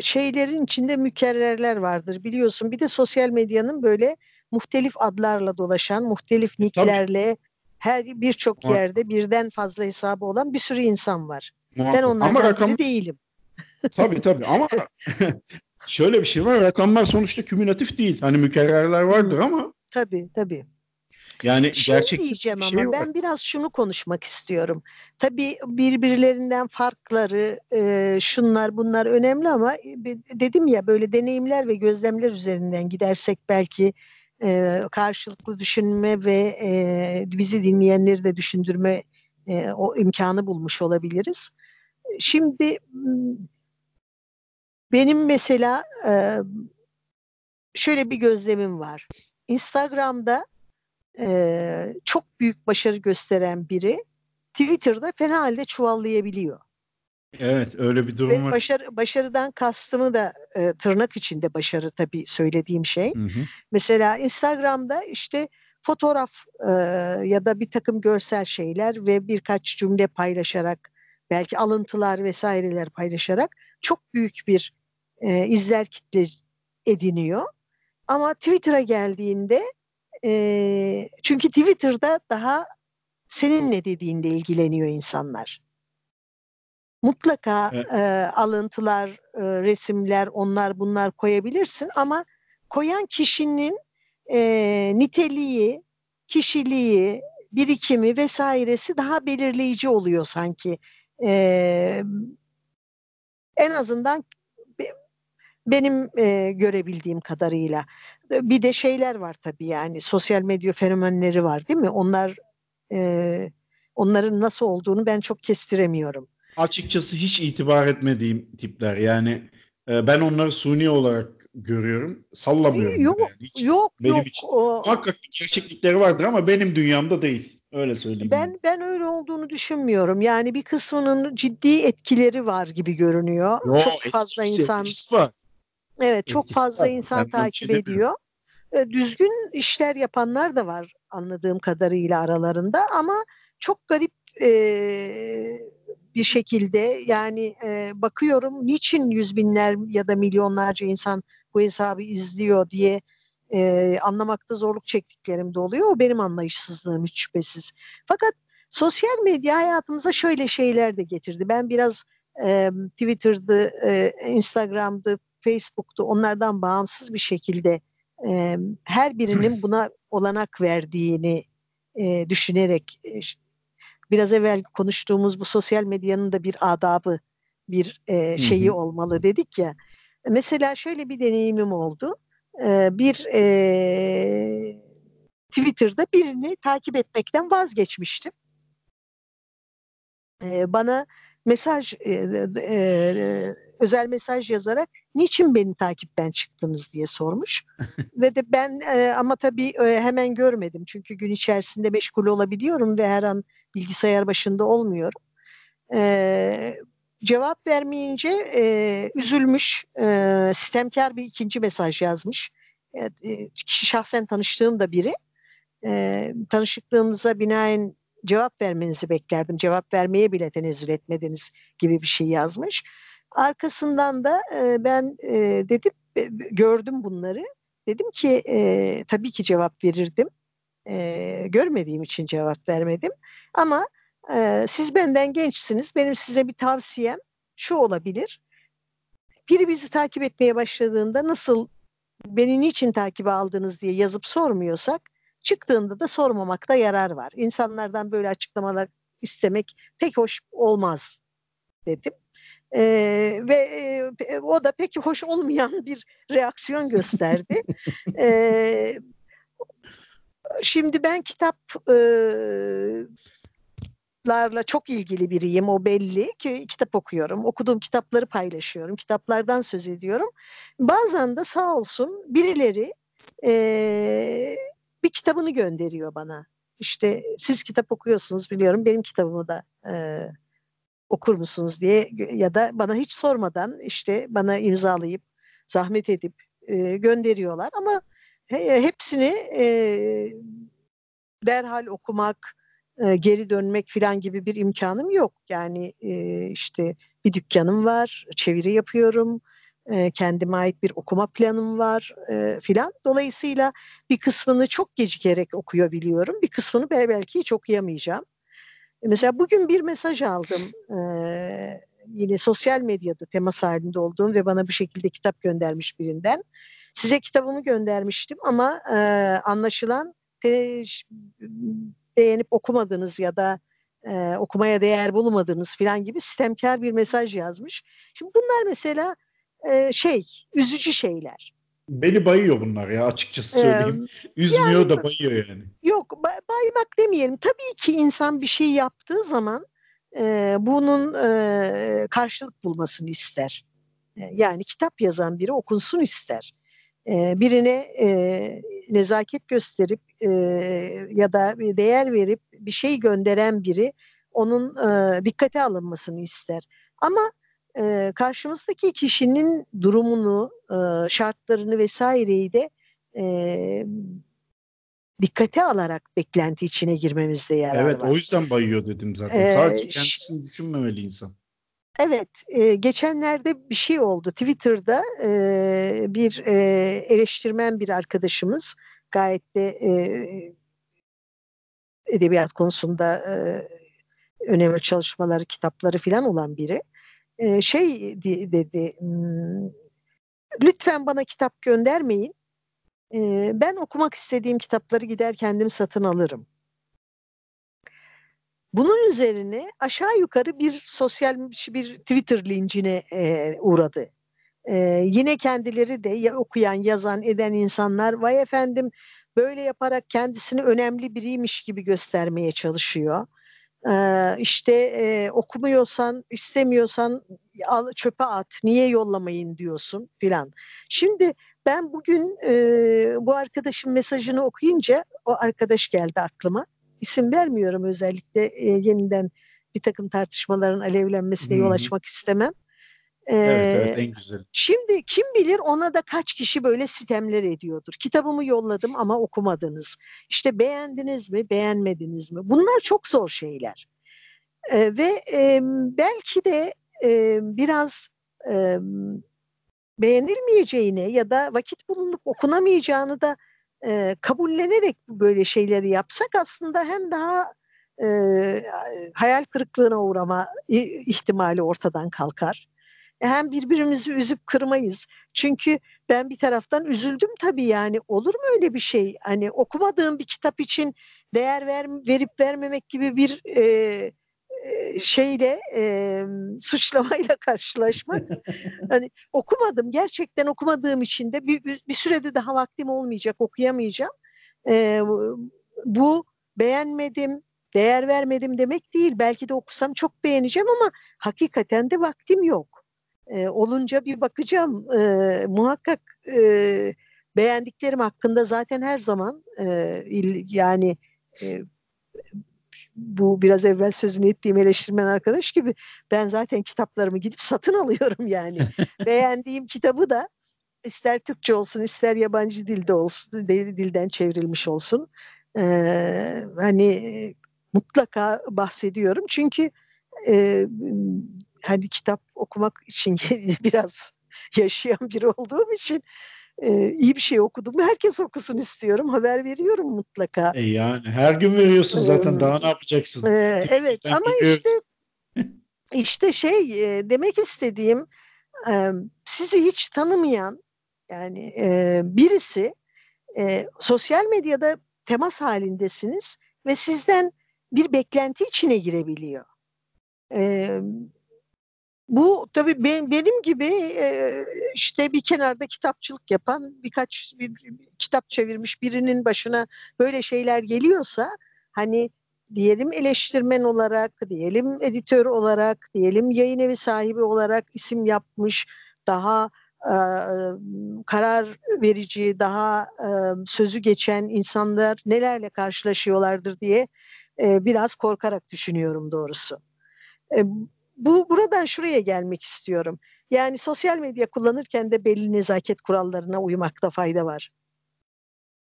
şeylerin içinde mükerrerler vardır biliyorsun. Bir de sosyal medyanın böyle muhtelif adlarla dolaşan, muhtelif e, nicklerle her birçok yerde birden fazla hesabı olan bir sürü insan var. Muhakkak. Ben onlardan Ama rakam... biri değilim. Tabii tabii ama şöyle bir şey var. Rakamlar sonuçta kümülatif değil. Hani mükerrerler vardır ama Tabii tabii. Yani şey gerçek diyeceğim şey ama var. ben biraz şunu konuşmak istiyorum. Tabii birbirlerinden farkları, e, şunlar bunlar önemli ama dedim ya böyle deneyimler ve gözlemler üzerinden gidersek belki e, karşılıklı düşünme ve e, bizi dinleyenleri de düşündürme e, o imkanı bulmuş olabiliriz. Şimdi benim mesela e, şöyle bir gözlemim var. Instagram'da e, çok büyük başarı gösteren biri Twitter'da fena halde çuvallayabiliyor. Evet öyle bir durum Ve var. Başarı, başarıdan kastımı da e, tırnak içinde başarı tabii söylediğim şey. Hı hı. Mesela Instagram'da işte fotoğraf e, ya da bir takım görsel şeyler ve birkaç cümle paylaşarak belki alıntılar vesaireler paylaşarak çok büyük bir e, izler kitle ediniyor. Ama Twitter'a geldiğinde e, çünkü Twitter'da daha senin ne dediğinde ilgileniyor insanlar. Mutlaka evet. e, alıntılar, e, resimler, onlar bunlar koyabilirsin ama koyan kişinin e, niteliği, kişiliği, birikimi vesairesi daha belirleyici oluyor sanki. E, en azından benim e, görebildiğim kadarıyla. Bir de şeyler var tabii yani sosyal medya fenomenleri var değil mi? Onlar e, onların nasıl olduğunu ben çok kestiremiyorum. Açıkçası hiç itibar etmediğim tipler yani e, ben onları suni olarak görüyorum. Sallamıyorum. Yok yani. Hiç yok benim yok. Için. O... Muhakkak gerçeklikleri vardır ama benim dünyamda değil. Öyle söyleyeyim. Ben ben öyle olduğunu düşünmüyorum. Yani bir kısmının ciddi etkileri var gibi görünüyor. Yo, çok fazla insan var. Evet çok fazla var. insan ben takip ediyor. E, düzgün işler yapanlar da var anladığım kadarıyla aralarında ama çok garip e, bir şekilde yani e, bakıyorum niçin yüz binler ya da milyonlarca insan bu hesabı izliyor diye e, anlamakta zorluk çektiklerim de oluyor. O benim anlayışsızlığım hiç şüphesiz. Fakat sosyal medya hayatımıza şöyle şeyler de getirdi. Ben biraz e, Twitter'dı, e, Instagram'dı, Facebook'tu onlardan bağımsız bir şekilde e, her birinin buna olanak verdiğini e, düşünerek e, biraz evvel konuştuğumuz bu sosyal medyanın da bir adabı bir e, şeyi olmalı dedik ya. Mesela şöyle bir deneyimim oldu. E, bir e, Twitter'da birini takip etmekten vazgeçmiştim. E, bana mesaj e, e, özel mesaj yazarak niçin beni takipten çıktınız diye sormuş. ve de ben e, ama tabii e, hemen görmedim. Çünkü gün içerisinde meşgul olabiliyorum ve her an bilgisayar başında olmuyorum. E, cevap vermeyince e, üzülmüş, e, sistemkar bir ikinci mesaj yazmış. E, şahsen tanıştığım da biri. E, tanışıklığımıza binaen cevap vermenizi beklerdim. Cevap vermeye bile tenezzül etmediniz gibi bir şey yazmış. Arkasından da e, ben e, dedim gördüm bunları. Dedim ki e, tabii ki cevap verirdim. E, görmediğim için cevap vermedim. Ama e, siz benden gençsiniz. Benim size bir tavsiyem şu olabilir. Biri bizi takip etmeye başladığında nasıl beni niçin takibe aldınız diye yazıp sormuyorsak çıktığında da sormamakta yarar var. İnsanlardan böyle açıklamalar istemek pek hoş olmaz dedim. Ee, ve e, o da pek hoş olmayan bir reaksiyon gösterdi. ee, şimdi ben kitap e, kitaplarla çok ilgili biriyim o belli ki kitap okuyorum. Okuduğum kitapları paylaşıyorum. Kitaplardan söz ediyorum. Bazen de sağ olsun birileri e, bir kitabını gönderiyor bana. İşte siz kitap okuyorsunuz biliyorum benim kitabımı da e, okur musunuz diye ya da bana hiç sormadan işte bana imzalayıp zahmet edip e, gönderiyorlar ama he, hepsini e, derhal okumak e, geri dönmek falan gibi bir imkanım yok. Yani e, işte bir dükkanım var, çeviri yapıyorum, e, kendime ait bir okuma planım var e, filan. Dolayısıyla bir kısmını çok gecikerek okuyor biliyorum, bir kısmını belki hiç okuyamayacağım. Mesela bugün bir mesaj aldım. E, yine sosyal medyada temas halinde olduğum ve bana bu şekilde kitap göndermiş birinden. Size kitabımı göndermiştim ama e, anlaşılan te, beğenip okumadınız ya da e, okumaya değer bulmadınız filan gibi sistemkar bir mesaj yazmış. Şimdi bunlar mesela e, şey, üzücü şeyler. Beni bayıyor bunlar ya açıkçası söyleyeyim. Ee, Üzmüyor yani, da bayıyor yani. Yok bay, baymak demeyelim. Tabii ki insan bir şey yaptığı zaman e, bunun e, karşılık bulmasını ister. E, yani kitap yazan biri okunsun ister. E, birine e, nezaket gösterip e, ya da değer verip bir şey gönderen biri onun e, dikkate alınmasını ister. Ama e, karşımızdaki kişinin durumunu, e, şartlarını vesaireyi de e, dikkate alarak beklenti içine girmemizde yarar evet, var. Evet o yüzden bayıyor dedim zaten. Ee, Sadece kendisini düşünmemeli insan. Evet, e, geçenlerde bir şey oldu. Twitter'da e, bir e, eleştirmen bir arkadaşımız gayet de e, edebiyat konusunda e, önemli çalışmaları, kitapları falan olan biri e, şey dedi, hmm, lütfen bana kitap göndermeyin. E, ben okumak istediğim kitapları gider kendim satın alırım. Bunun üzerine aşağı yukarı bir sosyal bir Twitter lincine e, uğradı. E, yine kendileri de ya, okuyan, yazan, eden insanlar vay efendim böyle yaparak kendisini önemli biriymiş gibi göstermeye çalışıyor. Ee, işte e, okumuyorsan, istemiyorsan al, çöpe at, niye yollamayın diyorsun filan. Şimdi ben bugün e, bu arkadaşın mesajını okuyunca o arkadaş geldi aklıma isim vermiyorum özellikle e, yeniden bir takım tartışmaların alevlenmesine yol açmak istemem. Ee, evet, evet en güzel. Şimdi kim bilir ona da kaç kişi böyle sitemler ediyordur. Kitabımı yolladım ama okumadınız. İşte beğendiniz mi, beğenmediniz mi? Bunlar çok zor şeyler. Ee, ve e, belki de e, biraz e, beğenilmeyeceğini ya da vakit bulunup okunamayacağını da e, kabullenerek böyle şeyleri yapsak aslında hem daha e, hayal kırıklığına uğrama ihtimali ortadan kalkar. Hem birbirimizi üzüp kırmayız. Çünkü ben bir taraftan üzüldüm tabii yani olur mu öyle bir şey? Hani okumadığım bir kitap için değer ver, verip vermemek gibi bir e, şeyle e, suçlamayla karşılaşmak. hani okumadım gerçekten okumadığım için de bir, bir, sürede daha vaktim olmayacak okuyamayacağım. E, bu beğenmedim, değer vermedim demek değil. Belki de okusam çok beğeneceğim ama hakikaten de vaktim yok. E, olunca bir bakacağım. E, muhakkak e, beğendiklerim hakkında zaten her zaman e, yani bu biraz evvel sözünü ettiğim eleştirmen arkadaş gibi ben zaten kitaplarımı gidip satın alıyorum yani. Beğendiğim kitabı da ister Türkçe olsun ister yabancı dilde olsun dilden çevrilmiş olsun ee, hani mutlaka bahsediyorum çünkü e, hani kitap okumak için biraz yaşayan biri olduğum için e, iyi bir şey okudum. Herkes okusun istiyorum. Haber veriyorum mutlaka. E yani her gün veriyorsun zaten. Ee, Daha ne yapacaksın? E, evet ama gidiyoruz. işte işte şey e, demek istediğim e, sizi hiç tanımayan yani e, birisi e, sosyal medyada temas halindesiniz ve sizden bir beklenti içine girebiliyor. E, bu tabii ben, benim gibi e, işte bir kenarda kitapçılık yapan birkaç bir, bir, kitap çevirmiş birinin başına böyle şeyler geliyorsa hani diyelim eleştirmen olarak, diyelim editör olarak, diyelim yayın evi sahibi olarak isim yapmış, daha e, karar verici, daha e, sözü geçen insanlar nelerle karşılaşıyorlardır diye e, biraz korkarak düşünüyorum doğrusu. E, bu buradan şuraya gelmek istiyorum. Yani sosyal medya kullanırken de belli nezaket kurallarına uymakta fayda var.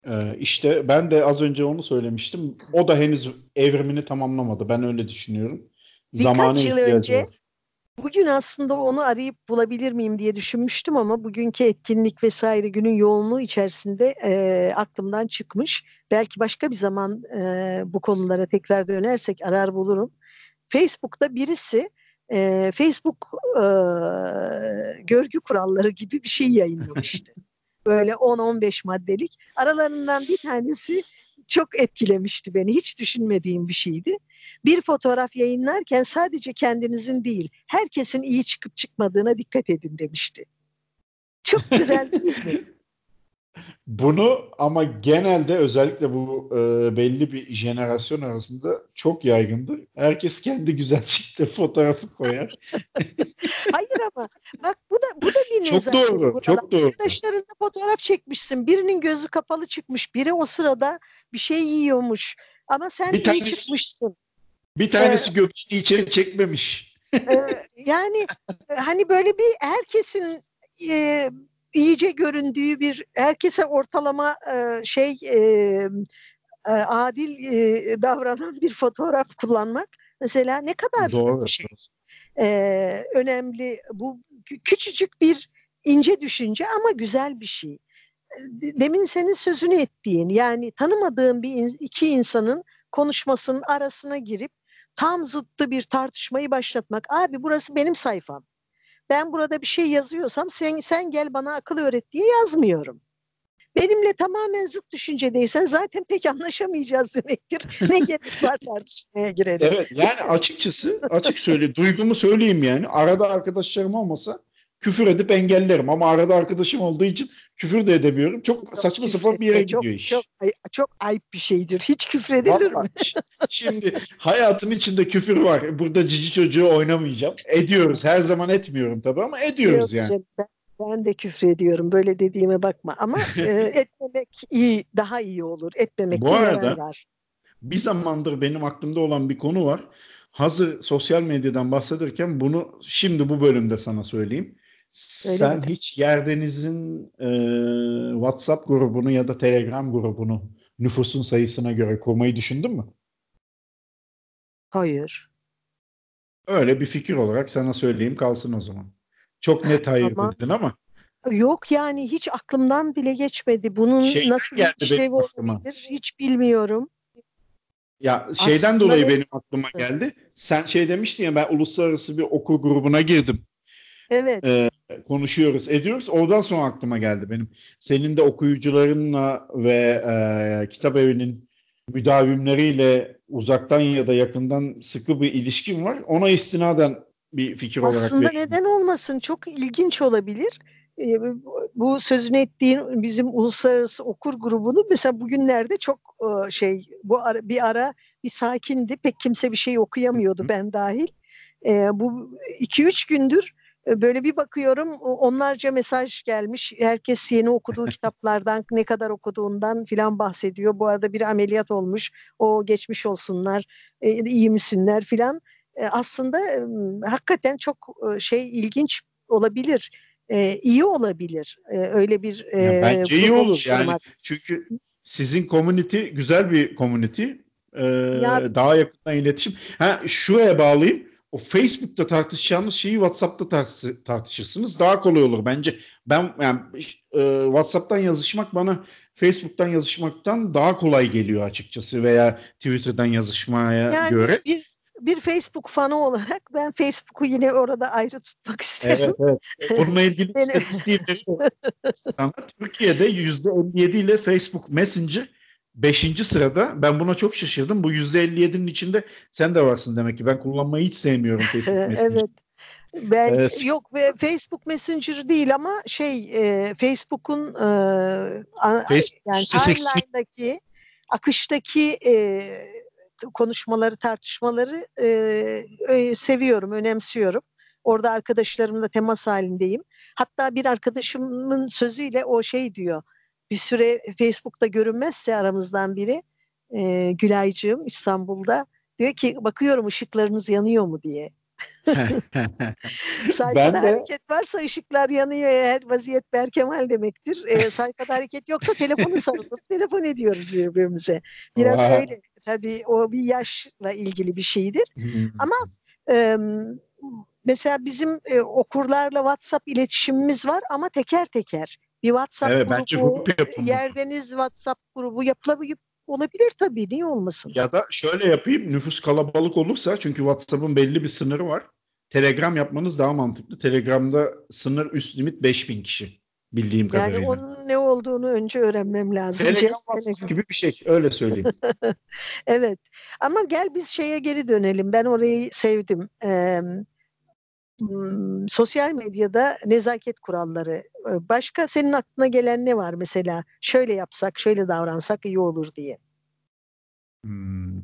Ee, işte ben de az önce onu söylemiştim. O da henüz evrimini tamamlamadı. Ben öyle düşünüyorum. Birkaç Zamanı yıl önce var. bugün aslında onu arayıp bulabilir miyim diye düşünmüştüm ama bugünkü etkinlik vesaire günün yoğunluğu içerisinde e, aklımdan çıkmış. Belki başka bir zaman e, bu konulara tekrar dönersek arar bulurum. Facebook'ta birisi e, Facebook e, görgü kuralları gibi bir şey yayınlamıştı. Böyle 10-15 maddelik. Aralarından bir tanesi çok etkilemişti beni. Hiç düşünmediğim bir şeydi. Bir fotoğraf yayınlarken sadece kendinizin değil, herkesin iyi çıkıp çıkmadığına dikkat edin demişti. Çok güzel değil mi? Bunu ama genelde özellikle bu e, belli bir jenerasyon arasında çok yaygındır. Herkes kendi güzel çıktı fotoğrafı koyar. Hayır ama bak bu da bu da bir Çok doğru. Burada. Çok doğru. Arkadaşlarında fotoğraf çekmişsin. Birinin gözü kapalı çıkmış. Biri o sırada bir şey yiyormuş. Ama sen bir tanesi, çıkmışsın. Bir tanesi ee, göbeğini içeri çekmemiş. e, yani hani böyle bir herkesin e, iyice göründüğü bir herkese ortalama e, şey e, e, adil e, davranan bir fotoğraf kullanmak mesela ne kadar Doğru. şey e, önemli bu küçücük bir ince düşünce ama güzel bir şey. Demin senin sözünü ettiğin yani tanımadığın bir iki insanın konuşmasının arasına girip tam zıttı bir tartışmayı başlatmak. Abi burası benim sayfam ben burada bir şey yazıyorsam sen, sen gel bana akıl öğret diye yazmıyorum. Benimle tamamen zıt düşüncedeysen zaten pek anlaşamayacağız demektir. Ne gerek var tartışmaya girelim. Evet yani açıkçası açık söyle duygumu söyleyeyim yani. Arada arkadaşlarım olmasa küfür edip engellerim ama arada arkadaşım olduğu için küfür de edemiyorum. Çok, çok saçma sapan bir yere çok, gidiyor iş. Çok, çok ayıp bir şeydir. Hiç küfür edilir mi? Şimdi hayatın içinde küfür var. Burada cici çocuğu oynamayacağım. Ediyoruz. Her zaman etmiyorum tabii ama ediyoruz Yok, yani. Ben, ben de küfür ediyorum. Böyle dediğime bakma. Ama e, etmemek iyi, daha iyi olur. Etmemek Bu arada var. bir zamandır benim aklımda olan bir konu var. Hazır sosyal medyadan bahsederken bunu şimdi bu bölümde sana söyleyeyim. Öyle Sen mi? hiç Yerdeniz'in e, WhatsApp grubunu ya da Telegram grubunu nüfusun sayısına göre kurmayı düşündün mü? Hayır. Öyle bir fikir olarak sana söyleyeyim kalsın o zaman. Çok net hayır ama, dedin ama. Yok yani hiç aklımdan bile geçmedi. Bunun şey nasıl bir işlevi olabilir hiç bilmiyorum. Ya şeyden Aslında dolayı benim aklıma geldi. Sen şey demiştin ya ben uluslararası bir okul grubuna girdim. Evet. Ee, konuşuyoruz, ediyoruz. Oradan sonra aklıma geldi benim. Senin de okuyucularınla ve e, kitap evinin müdavimleriyle uzaktan ya da yakından sıkı bir ilişkin var. Ona istinaden bir fikir Aslında olarak Aslında neden olmasın? Çok ilginç olabilir. Bu sözünü ettiğin bizim uluslararası okur grubunu mesela bugünlerde çok e, şey bu ara, bir ara bir sakindi. Pek kimse bir şey okuyamıyordu ben dahil. Bu iki üç gündür e, böyle bir bakıyorum onlarca mesaj gelmiş. Herkes yeni okuduğu kitaplardan ne kadar okuduğundan filan bahsediyor. Bu arada bir ameliyat olmuş. O geçmiş olsunlar. E, iyi misinler filan. E, aslında hakikaten çok şey ilginç olabilir. E, iyi olabilir. Öyle bir e, ya bence iyi olur yani. Çünkü sizin community güzel bir community. E, ya, daha yakından iletişim. Ha şuraya bağlayayım o Facebook'ta tartışacağınız şeyi WhatsApp'ta tartış tartışırsınız. Daha kolay olur bence. Ben yani e, WhatsApp'tan yazışmak bana Facebook'tan yazışmaktan daha kolay geliyor açıkçası veya Twitter'dan yazışmaya yani göre. Bir bir Facebook fanı olarak ben Facebook'u yine orada ayrı tutmak isterim. Evet, evet. Bununla ilgili istatistiğim Türkiye'de %57 ile Facebook Messenger Beşinci sırada ben buna çok şaşırdım. Bu yüzde 57'nin içinde sen de varsın demek ki. Ben kullanmayı hiç sevmiyorum Facebook Messenger. evet. Ben ee, yok Facebook Messenger değil ama şey e, Facebook'un e, Facebook yani timeline'daki akıştaki e, konuşmaları, tartışmaları e, seviyorum, önemsiyorum. Orada arkadaşlarımla temas halindeyim. Hatta bir arkadaşımın sözüyle o şey diyor bir süre Facebook'ta görünmezse aramızdan biri e, Gülaycığım İstanbul'da diyor ki bakıyorum ışıklarınız yanıyor mu diye. sayfada ben de... hareket varsa ışıklar yanıyor eğer vaziyet Berkemal demektir. E, sayfada hareket yoksa telefonu sarılıp telefon ediyoruz birbirimize. Biraz Oha. öyle tabii o bir yaşla ilgili bir şeydir. Ama e, mesela bizim e, okurlarla WhatsApp iletişimimiz var ama teker teker bir WhatsApp evet, grubu, grup yerdeniz WhatsApp grubu yapılabilir olabilir tabii. Niye olmasın? Ya da şöyle yapayım. Nüfus kalabalık olursa çünkü WhatsApp'ın belli bir sınırı var. Telegram yapmanız daha mantıklı. Telegram'da sınır üst limit 5000 kişi bildiğim yani kadarıyla. Yani onun ne olduğunu önce öğrenmem lazım. Telegram WhatsApp gibi bir şey öyle söyleyeyim. evet ama gel biz şeye geri dönelim. Ben orayı sevdim. Ee, sosyal medyada nezaket kuralları. Başka senin aklına gelen ne var mesela? Şöyle yapsak, şöyle davransak iyi olur diye. Hmm.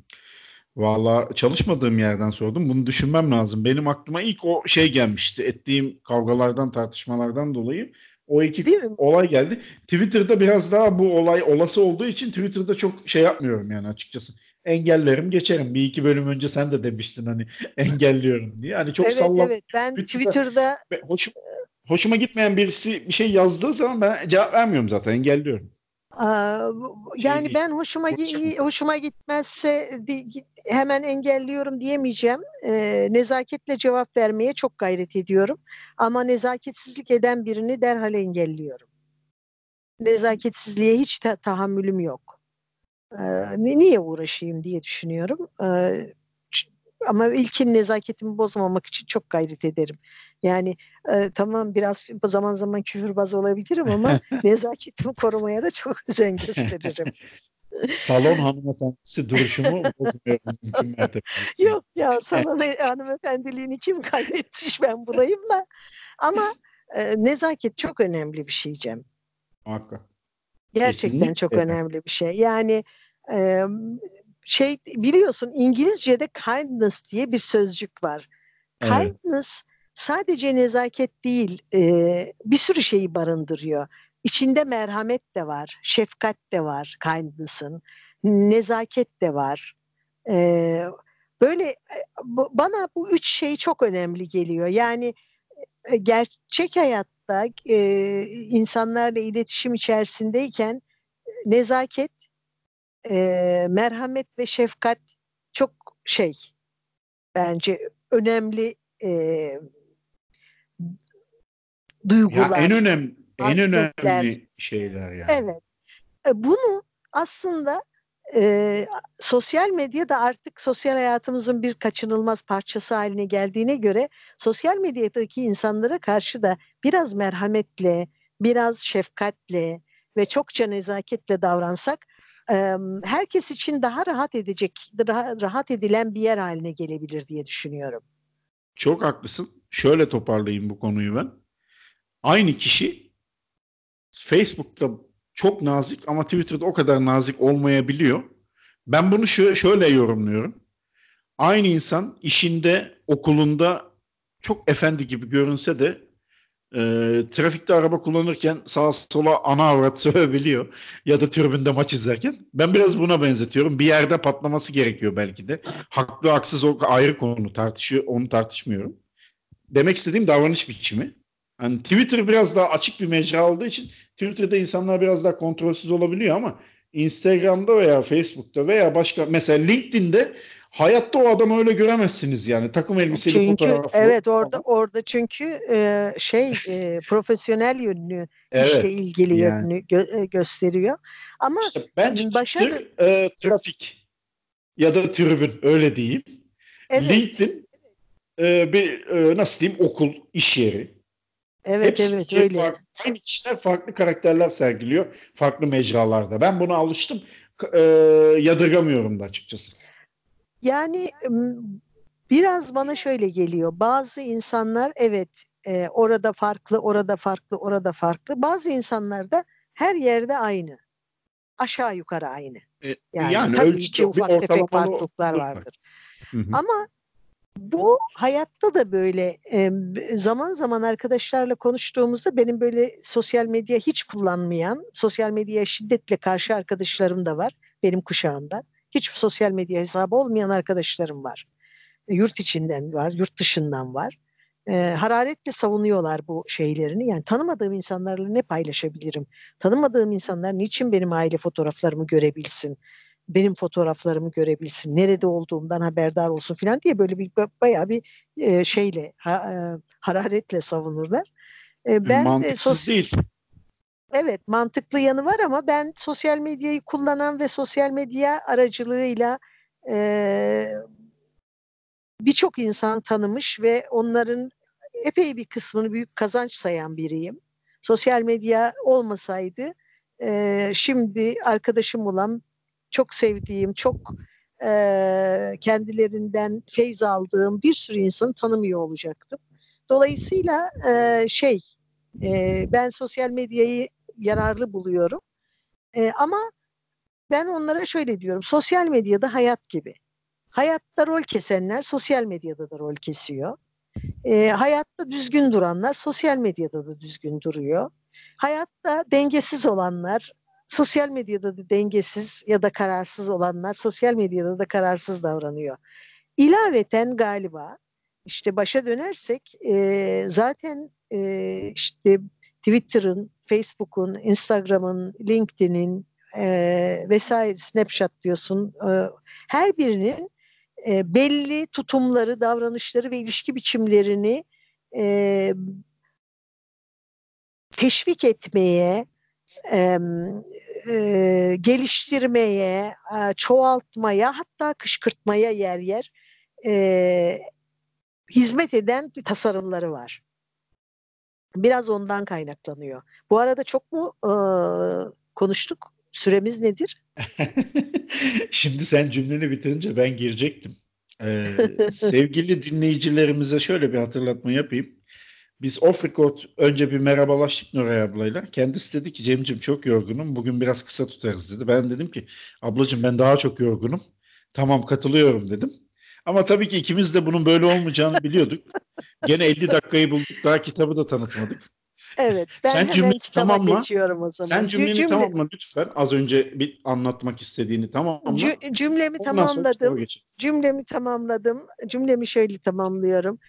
Valla çalışmadığım yerden sordum. Bunu düşünmem lazım. Benim aklıma ilk o şey gelmişti. Ettiğim kavgalardan, tartışmalardan dolayı o iki olay geldi. Twitter'da biraz daha bu olay olası olduğu için Twitter'da çok şey yapmıyorum yani açıkçası engellerim geçerim. Bir iki bölüm önce sen de demiştin hani engelliyorum diye. Hani çok evet, sallam. Evet ben Twitter'da hoşum, hoşuma gitmeyen birisi bir şey yazdığı zaman ben cevap vermiyorum zaten engelliyorum. Aa, şey yani ben hoşuma hoşuma gitmezse hemen engelliyorum diyemeyeceğim. E, nezaketle cevap vermeye çok gayret ediyorum. Ama nezaketsizlik eden birini derhal engelliyorum. Nezaketsizliğe hiç ta- tahammülüm yok ne niye uğraşayım diye düşünüyorum. Ama ilkin nezaketimi bozmamak için çok gayret ederim. Yani e, tamam biraz zaman zaman küfürbaz olabilirim ama nezaketimi korumaya da çok özen gösteririm. salon hanımefendisi duruşumu bozmuyorum Yok ya salon hanımefendiliğini kim kaybetmiş ben bulayım da. Ama e, nezaket çok önemli bir şey Cem. Muhakkak. Gerçekten Kesinlikle. çok önemli bir şey. Yani e, şey biliyorsun İngilizce'de kindness diye bir sözcük var. Evet. Kindness sadece nezaket değil e, bir sürü şeyi barındırıyor. İçinde merhamet de var, şefkat de var kindness'ın, nezaket de var. E, böyle bana bu üç şey çok önemli geliyor. Yani gerçek hayatta e, insanlarla iletişim içerisindeyken nezaket e, merhamet ve şefkat çok şey bence önemli e, duygular. Ya en önemli en önemli şeyler yani. Evet. E, bunu aslında e, sosyal medya da artık sosyal hayatımızın bir kaçınılmaz parçası haline geldiğine göre sosyal medyadaki insanlara karşı da biraz merhametle, biraz şefkatle, ve çokça nezaketle davransak herkes için daha rahat edecek, daha rahat edilen bir yer haline gelebilir diye düşünüyorum. Çok haklısın. Şöyle toparlayayım bu konuyu ben. Aynı kişi Facebook'ta çok nazik ama Twitter'da o kadar nazik olmayabiliyor. Ben bunu şöyle yorumluyorum. Aynı insan işinde, okulunda çok efendi gibi görünse de e, trafikte araba kullanırken sağa sola ana avrat sövebiliyor ya da tribünde maç izlerken. Ben biraz buna benzetiyorum. Bir yerde patlaması gerekiyor belki de. Haklı haksız o ayrı konu tartışıyor onu tartışmıyorum. Demek istediğim davranış biçimi. Hani Twitter biraz daha açık bir mecra olduğu için Twitter'da insanlar biraz daha kontrolsüz olabiliyor ama Instagram'da veya Facebook'ta veya başka mesela LinkedIn'de hayatta o adamı öyle göremezsiniz yani takım elbiseli çünkü, fotoğrafı. Evet orada orada çünkü e, şey e, profesyonel yönünü evet, işle ilgili yani. yönünü gö- e, gösteriyor. Ama işte bence başarı... Twitter, e, trafik ya da tribün öyle diyeyim. Evet. LinkedIn e, bir e, nasıl diyeyim okul, iş yeri. Evet Hepsi evet öyle. Farklı, aynı kişiler farklı karakterler sergiliyor farklı mecralarda. Ben buna alıştım. E, yadırgamıyorum da açıkçası. Yani biraz bana şöyle geliyor. Bazı insanlar evet e, orada farklı, orada farklı, orada farklı. Bazı insanlar da her yerde aynı. Aşağı yukarı aynı. E, yani, yani tabii ki ufak tefek farklılıklar vardır. Hı hı. Ama bu hayatta da böyle zaman zaman arkadaşlarla konuştuğumuzda benim böyle sosyal medya hiç kullanmayan, sosyal medyaya şiddetle karşı arkadaşlarım da var benim kuşağımda. Hiç sosyal medya hesabı olmayan arkadaşlarım var. Yurt içinden var, yurt dışından var. hararetle savunuyorlar bu şeylerini. Yani tanımadığım insanlarla ne paylaşabilirim? Tanımadığım insanlar niçin benim aile fotoğraflarımı görebilsin? benim fotoğraflarımı görebilsin, nerede olduğumdan haberdar olsun falan diye böyle bir bayağı bir e, şeyle ha, e, hararetle savunurlar. E, ben Mantıksız de, değil. Evet mantıklı yanı var ama ben sosyal medyayı kullanan ve sosyal medya aracılığıyla e, birçok insan tanımış ve onların epey bir kısmını büyük kazanç sayan biriyim. Sosyal medya olmasaydı e, şimdi arkadaşım olan çok sevdiğim, çok e, kendilerinden feyz aldığım bir sürü insanı tanımıyor olacaktım. Dolayısıyla e, şey, e, ben sosyal medyayı yararlı buluyorum. E, ama ben onlara şöyle diyorum, sosyal medyada hayat gibi. Hayatta rol kesenler sosyal medyada da rol kesiyor. E, hayatta düzgün duranlar sosyal medyada da düzgün duruyor. Hayatta dengesiz olanlar sosyal medyada da dengesiz ya da kararsız olanlar sosyal medyada da kararsız davranıyor. İlaveten galiba işte başa dönersek e, zaten e, işte Twitter'ın, Facebook'un, Instagram'ın, LinkedIn'in e, vesaire Snapchat diyorsun e, her birinin e, belli tutumları, davranışları ve ilişki biçimlerini e, teşvik etmeye, e, e, geliştirmeye, e, çoğaltmaya hatta kışkırtmaya yer yer e, hizmet eden tasarımları var. Biraz ondan kaynaklanıyor. Bu arada çok mu e, konuştuk? Süremiz nedir? Şimdi sen cümleni bitirince ben girecektim. Ee, sevgili dinleyicilerimize şöyle bir hatırlatma yapayım. Biz off record önce bir merhabalaştık Nuray ablayla. Kendisi dedi ki Cem'cim çok yorgunum. Bugün biraz kısa tutarız dedi. Ben dedim ki ablacığım ben daha çok yorgunum. Tamam katılıyorum dedim. Ama tabii ki ikimiz de bunun böyle olmayacağını biliyorduk. Gene 50 dakikayı bulduk. Daha kitabı da tanıtmadık. Evet. Ben Sen cümleyi tamamla. Geçiyorum o zaman. Sen cümleni Cümle... tamamla lütfen. Az önce bir anlatmak istediğini tamamla. C- cümlemi Ondan tamamladım. Cümlemi tamamladım. Cümlemi şöyle tamamlıyorum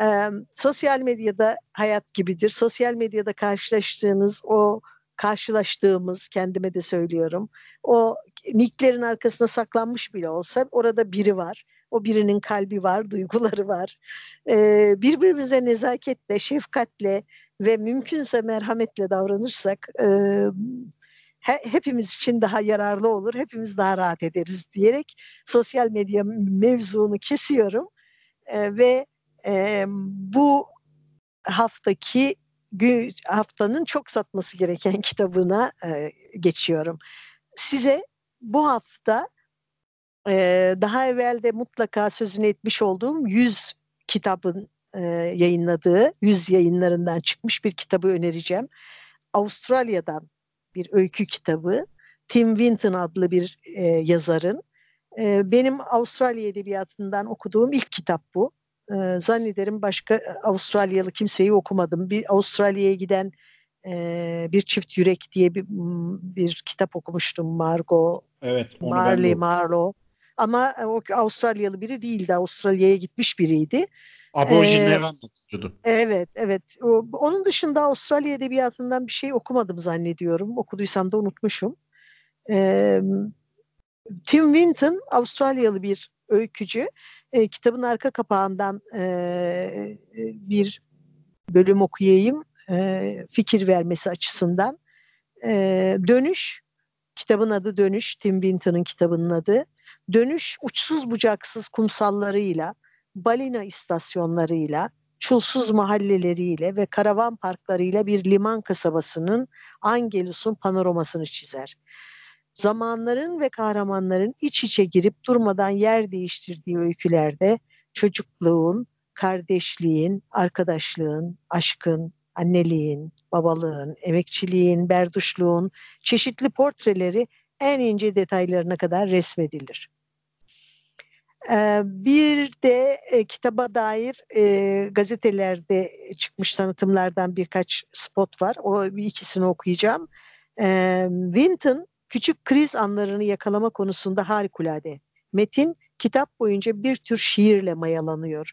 e, sosyal medyada hayat gibidir. Sosyal medyada karşılaştığınız o karşılaştığımız kendime de söylüyorum. O nicklerin arkasında saklanmış bile olsa orada biri var. O birinin kalbi var, duyguları var. Ee, birbirimize nezaketle, şefkatle ve mümkünse merhametle davranırsak e, he, hepimiz için daha yararlı olur, hepimiz daha rahat ederiz diyerek sosyal medya mevzunu kesiyorum e, ve e, bu haftaki haftanın çok satması gereken kitabına e, geçiyorum. Size bu hafta e, daha evvel de mutlaka sözünü etmiş olduğum 100 kitabın e, yayınladığı, 100 yayınlarından çıkmış bir kitabı önereceğim. Avustralya'dan bir öykü kitabı. Tim Winton adlı bir e, yazarın. E, benim Avustralya Edebiyatı'ndan okuduğum ilk kitap bu. E, zannederim başka Avustralyalı kimseyi okumadım. Bir Avustralya'ya giden e, bir çift yürek diye bir bir kitap okumuştum Margot. Evet. Marley Marlowe. Ama o Avustralyalı biri değildi. Avustralya'ya gitmiş biriydi. Aborjinleri ee, anlatıyordu. Evet, evet. O, onun dışında Avustralya Edebiyatı'ndan bir şey okumadım zannediyorum. Okuduysam da unutmuşum. Ee, Tim Winton Avustralyalı bir öykücü. Ee, kitabın arka kapağından e, bir bölüm okuyayım. E, fikir vermesi açısından. E, Dönüş, kitabın adı Dönüş, Tim Winton'ın kitabının adı. Dönüş uçsuz bucaksız kumsallarıyla, balina istasyonlarıyla, çulsuz mahalleleriyle ve karavan parklarıyla bir liman kasabasının Angelus'un panoramasını çizer. Zamanların ve kahramanların iç içe girip durmadan yer değiştirdiği öykülerde çocukluğun, kardeşliğin, arkadaşlığın, aşkın, anneliğin, babalığın, emekçiliğin, berduşluğun çeşitli portreleri en ince detaylarına kadar resmedilir. Bir de e, kitaba dair e, gazetelerde çıkmış tanıtımlardan birkaç spot var. O ikisini okuyacağım. Winton küçük kriz anlarını yakalama konusunda harikulade. Metin kitap boyunca bir tür şiirle mayalanıyor.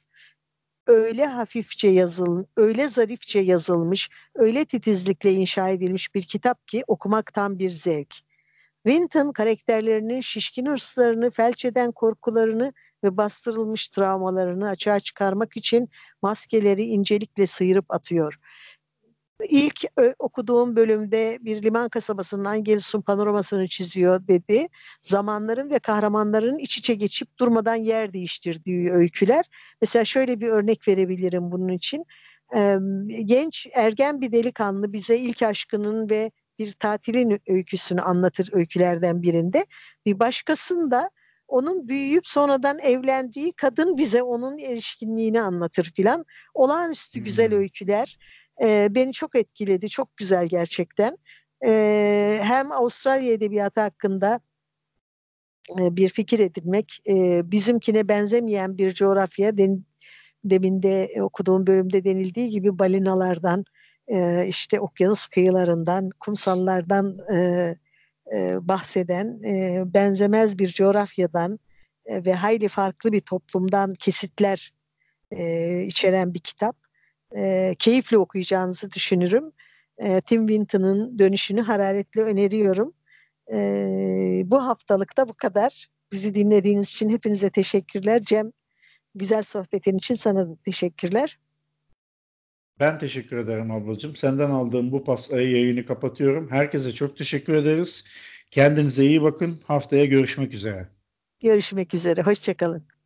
Öyle hafifçe yazılmış, öyle zarifçe yazılmış, öyle titizlikle inşa edilmiş bir kitap ki okumak tam bir zevk. Winton karakterlerinin şişkin hırslarını, felç eden korkularını ve bastırılmış travmalarını açığa çıkarmak için maskeleri incelikle sıyırıp atıyor. İlk okuduğum bölümde bir liman kasabasının Angelus'un panoramasını çiziyor dedi. Zamanların ve kahramanların iç içe geçip durmadan yer değiştirdiği öyküler. Mesela şöyle bir örnek verebilirim bunun için. genç ergen bir delikanlı bize ilk aşkının ve bir tatilin öyküsünü anlatır öykülerden birinde. Bir başkasında onun büyüyüp sonradan evlendiği kadın bize onun erişkinliğini anlatır filan. Olağanüstü güzel hmm. öyküler. E, beni çok etkiledi. Çok güzel gerçekten. E, hem Avustralya Edebiyatı hakkında e, bir fikir edinmek, e, bizimkine benzemeyen bir coğrafya, den, demin de okuduğum bölümde denildiği gibi balinalardan, e, işte okyanus kıyılarından, kumsallardan bahseden, benzemez bir coğrafyadan ve hayli farklı bir toplumdan kesitler içeren bir kitap. E, keyifle okuyacağınızı düşünürüm. Tim Winton'ın dönüşünü hararetle öneriyorum. E, bu haftalık da bu kadar. Bizi dinlediğiniz için hepinize teşekkürler. Cem, güzel sohbetin için sana teşekkürler. Ben teşekkür ederim ablacığım. Senden aldığım bu pastayı yayını kapatıyorum. Herkese çok teşekkür ederiz. Kendinize iyi bakın. Haftaya görüşmek üzere. Görüşmek üzere. Hoşçakalın.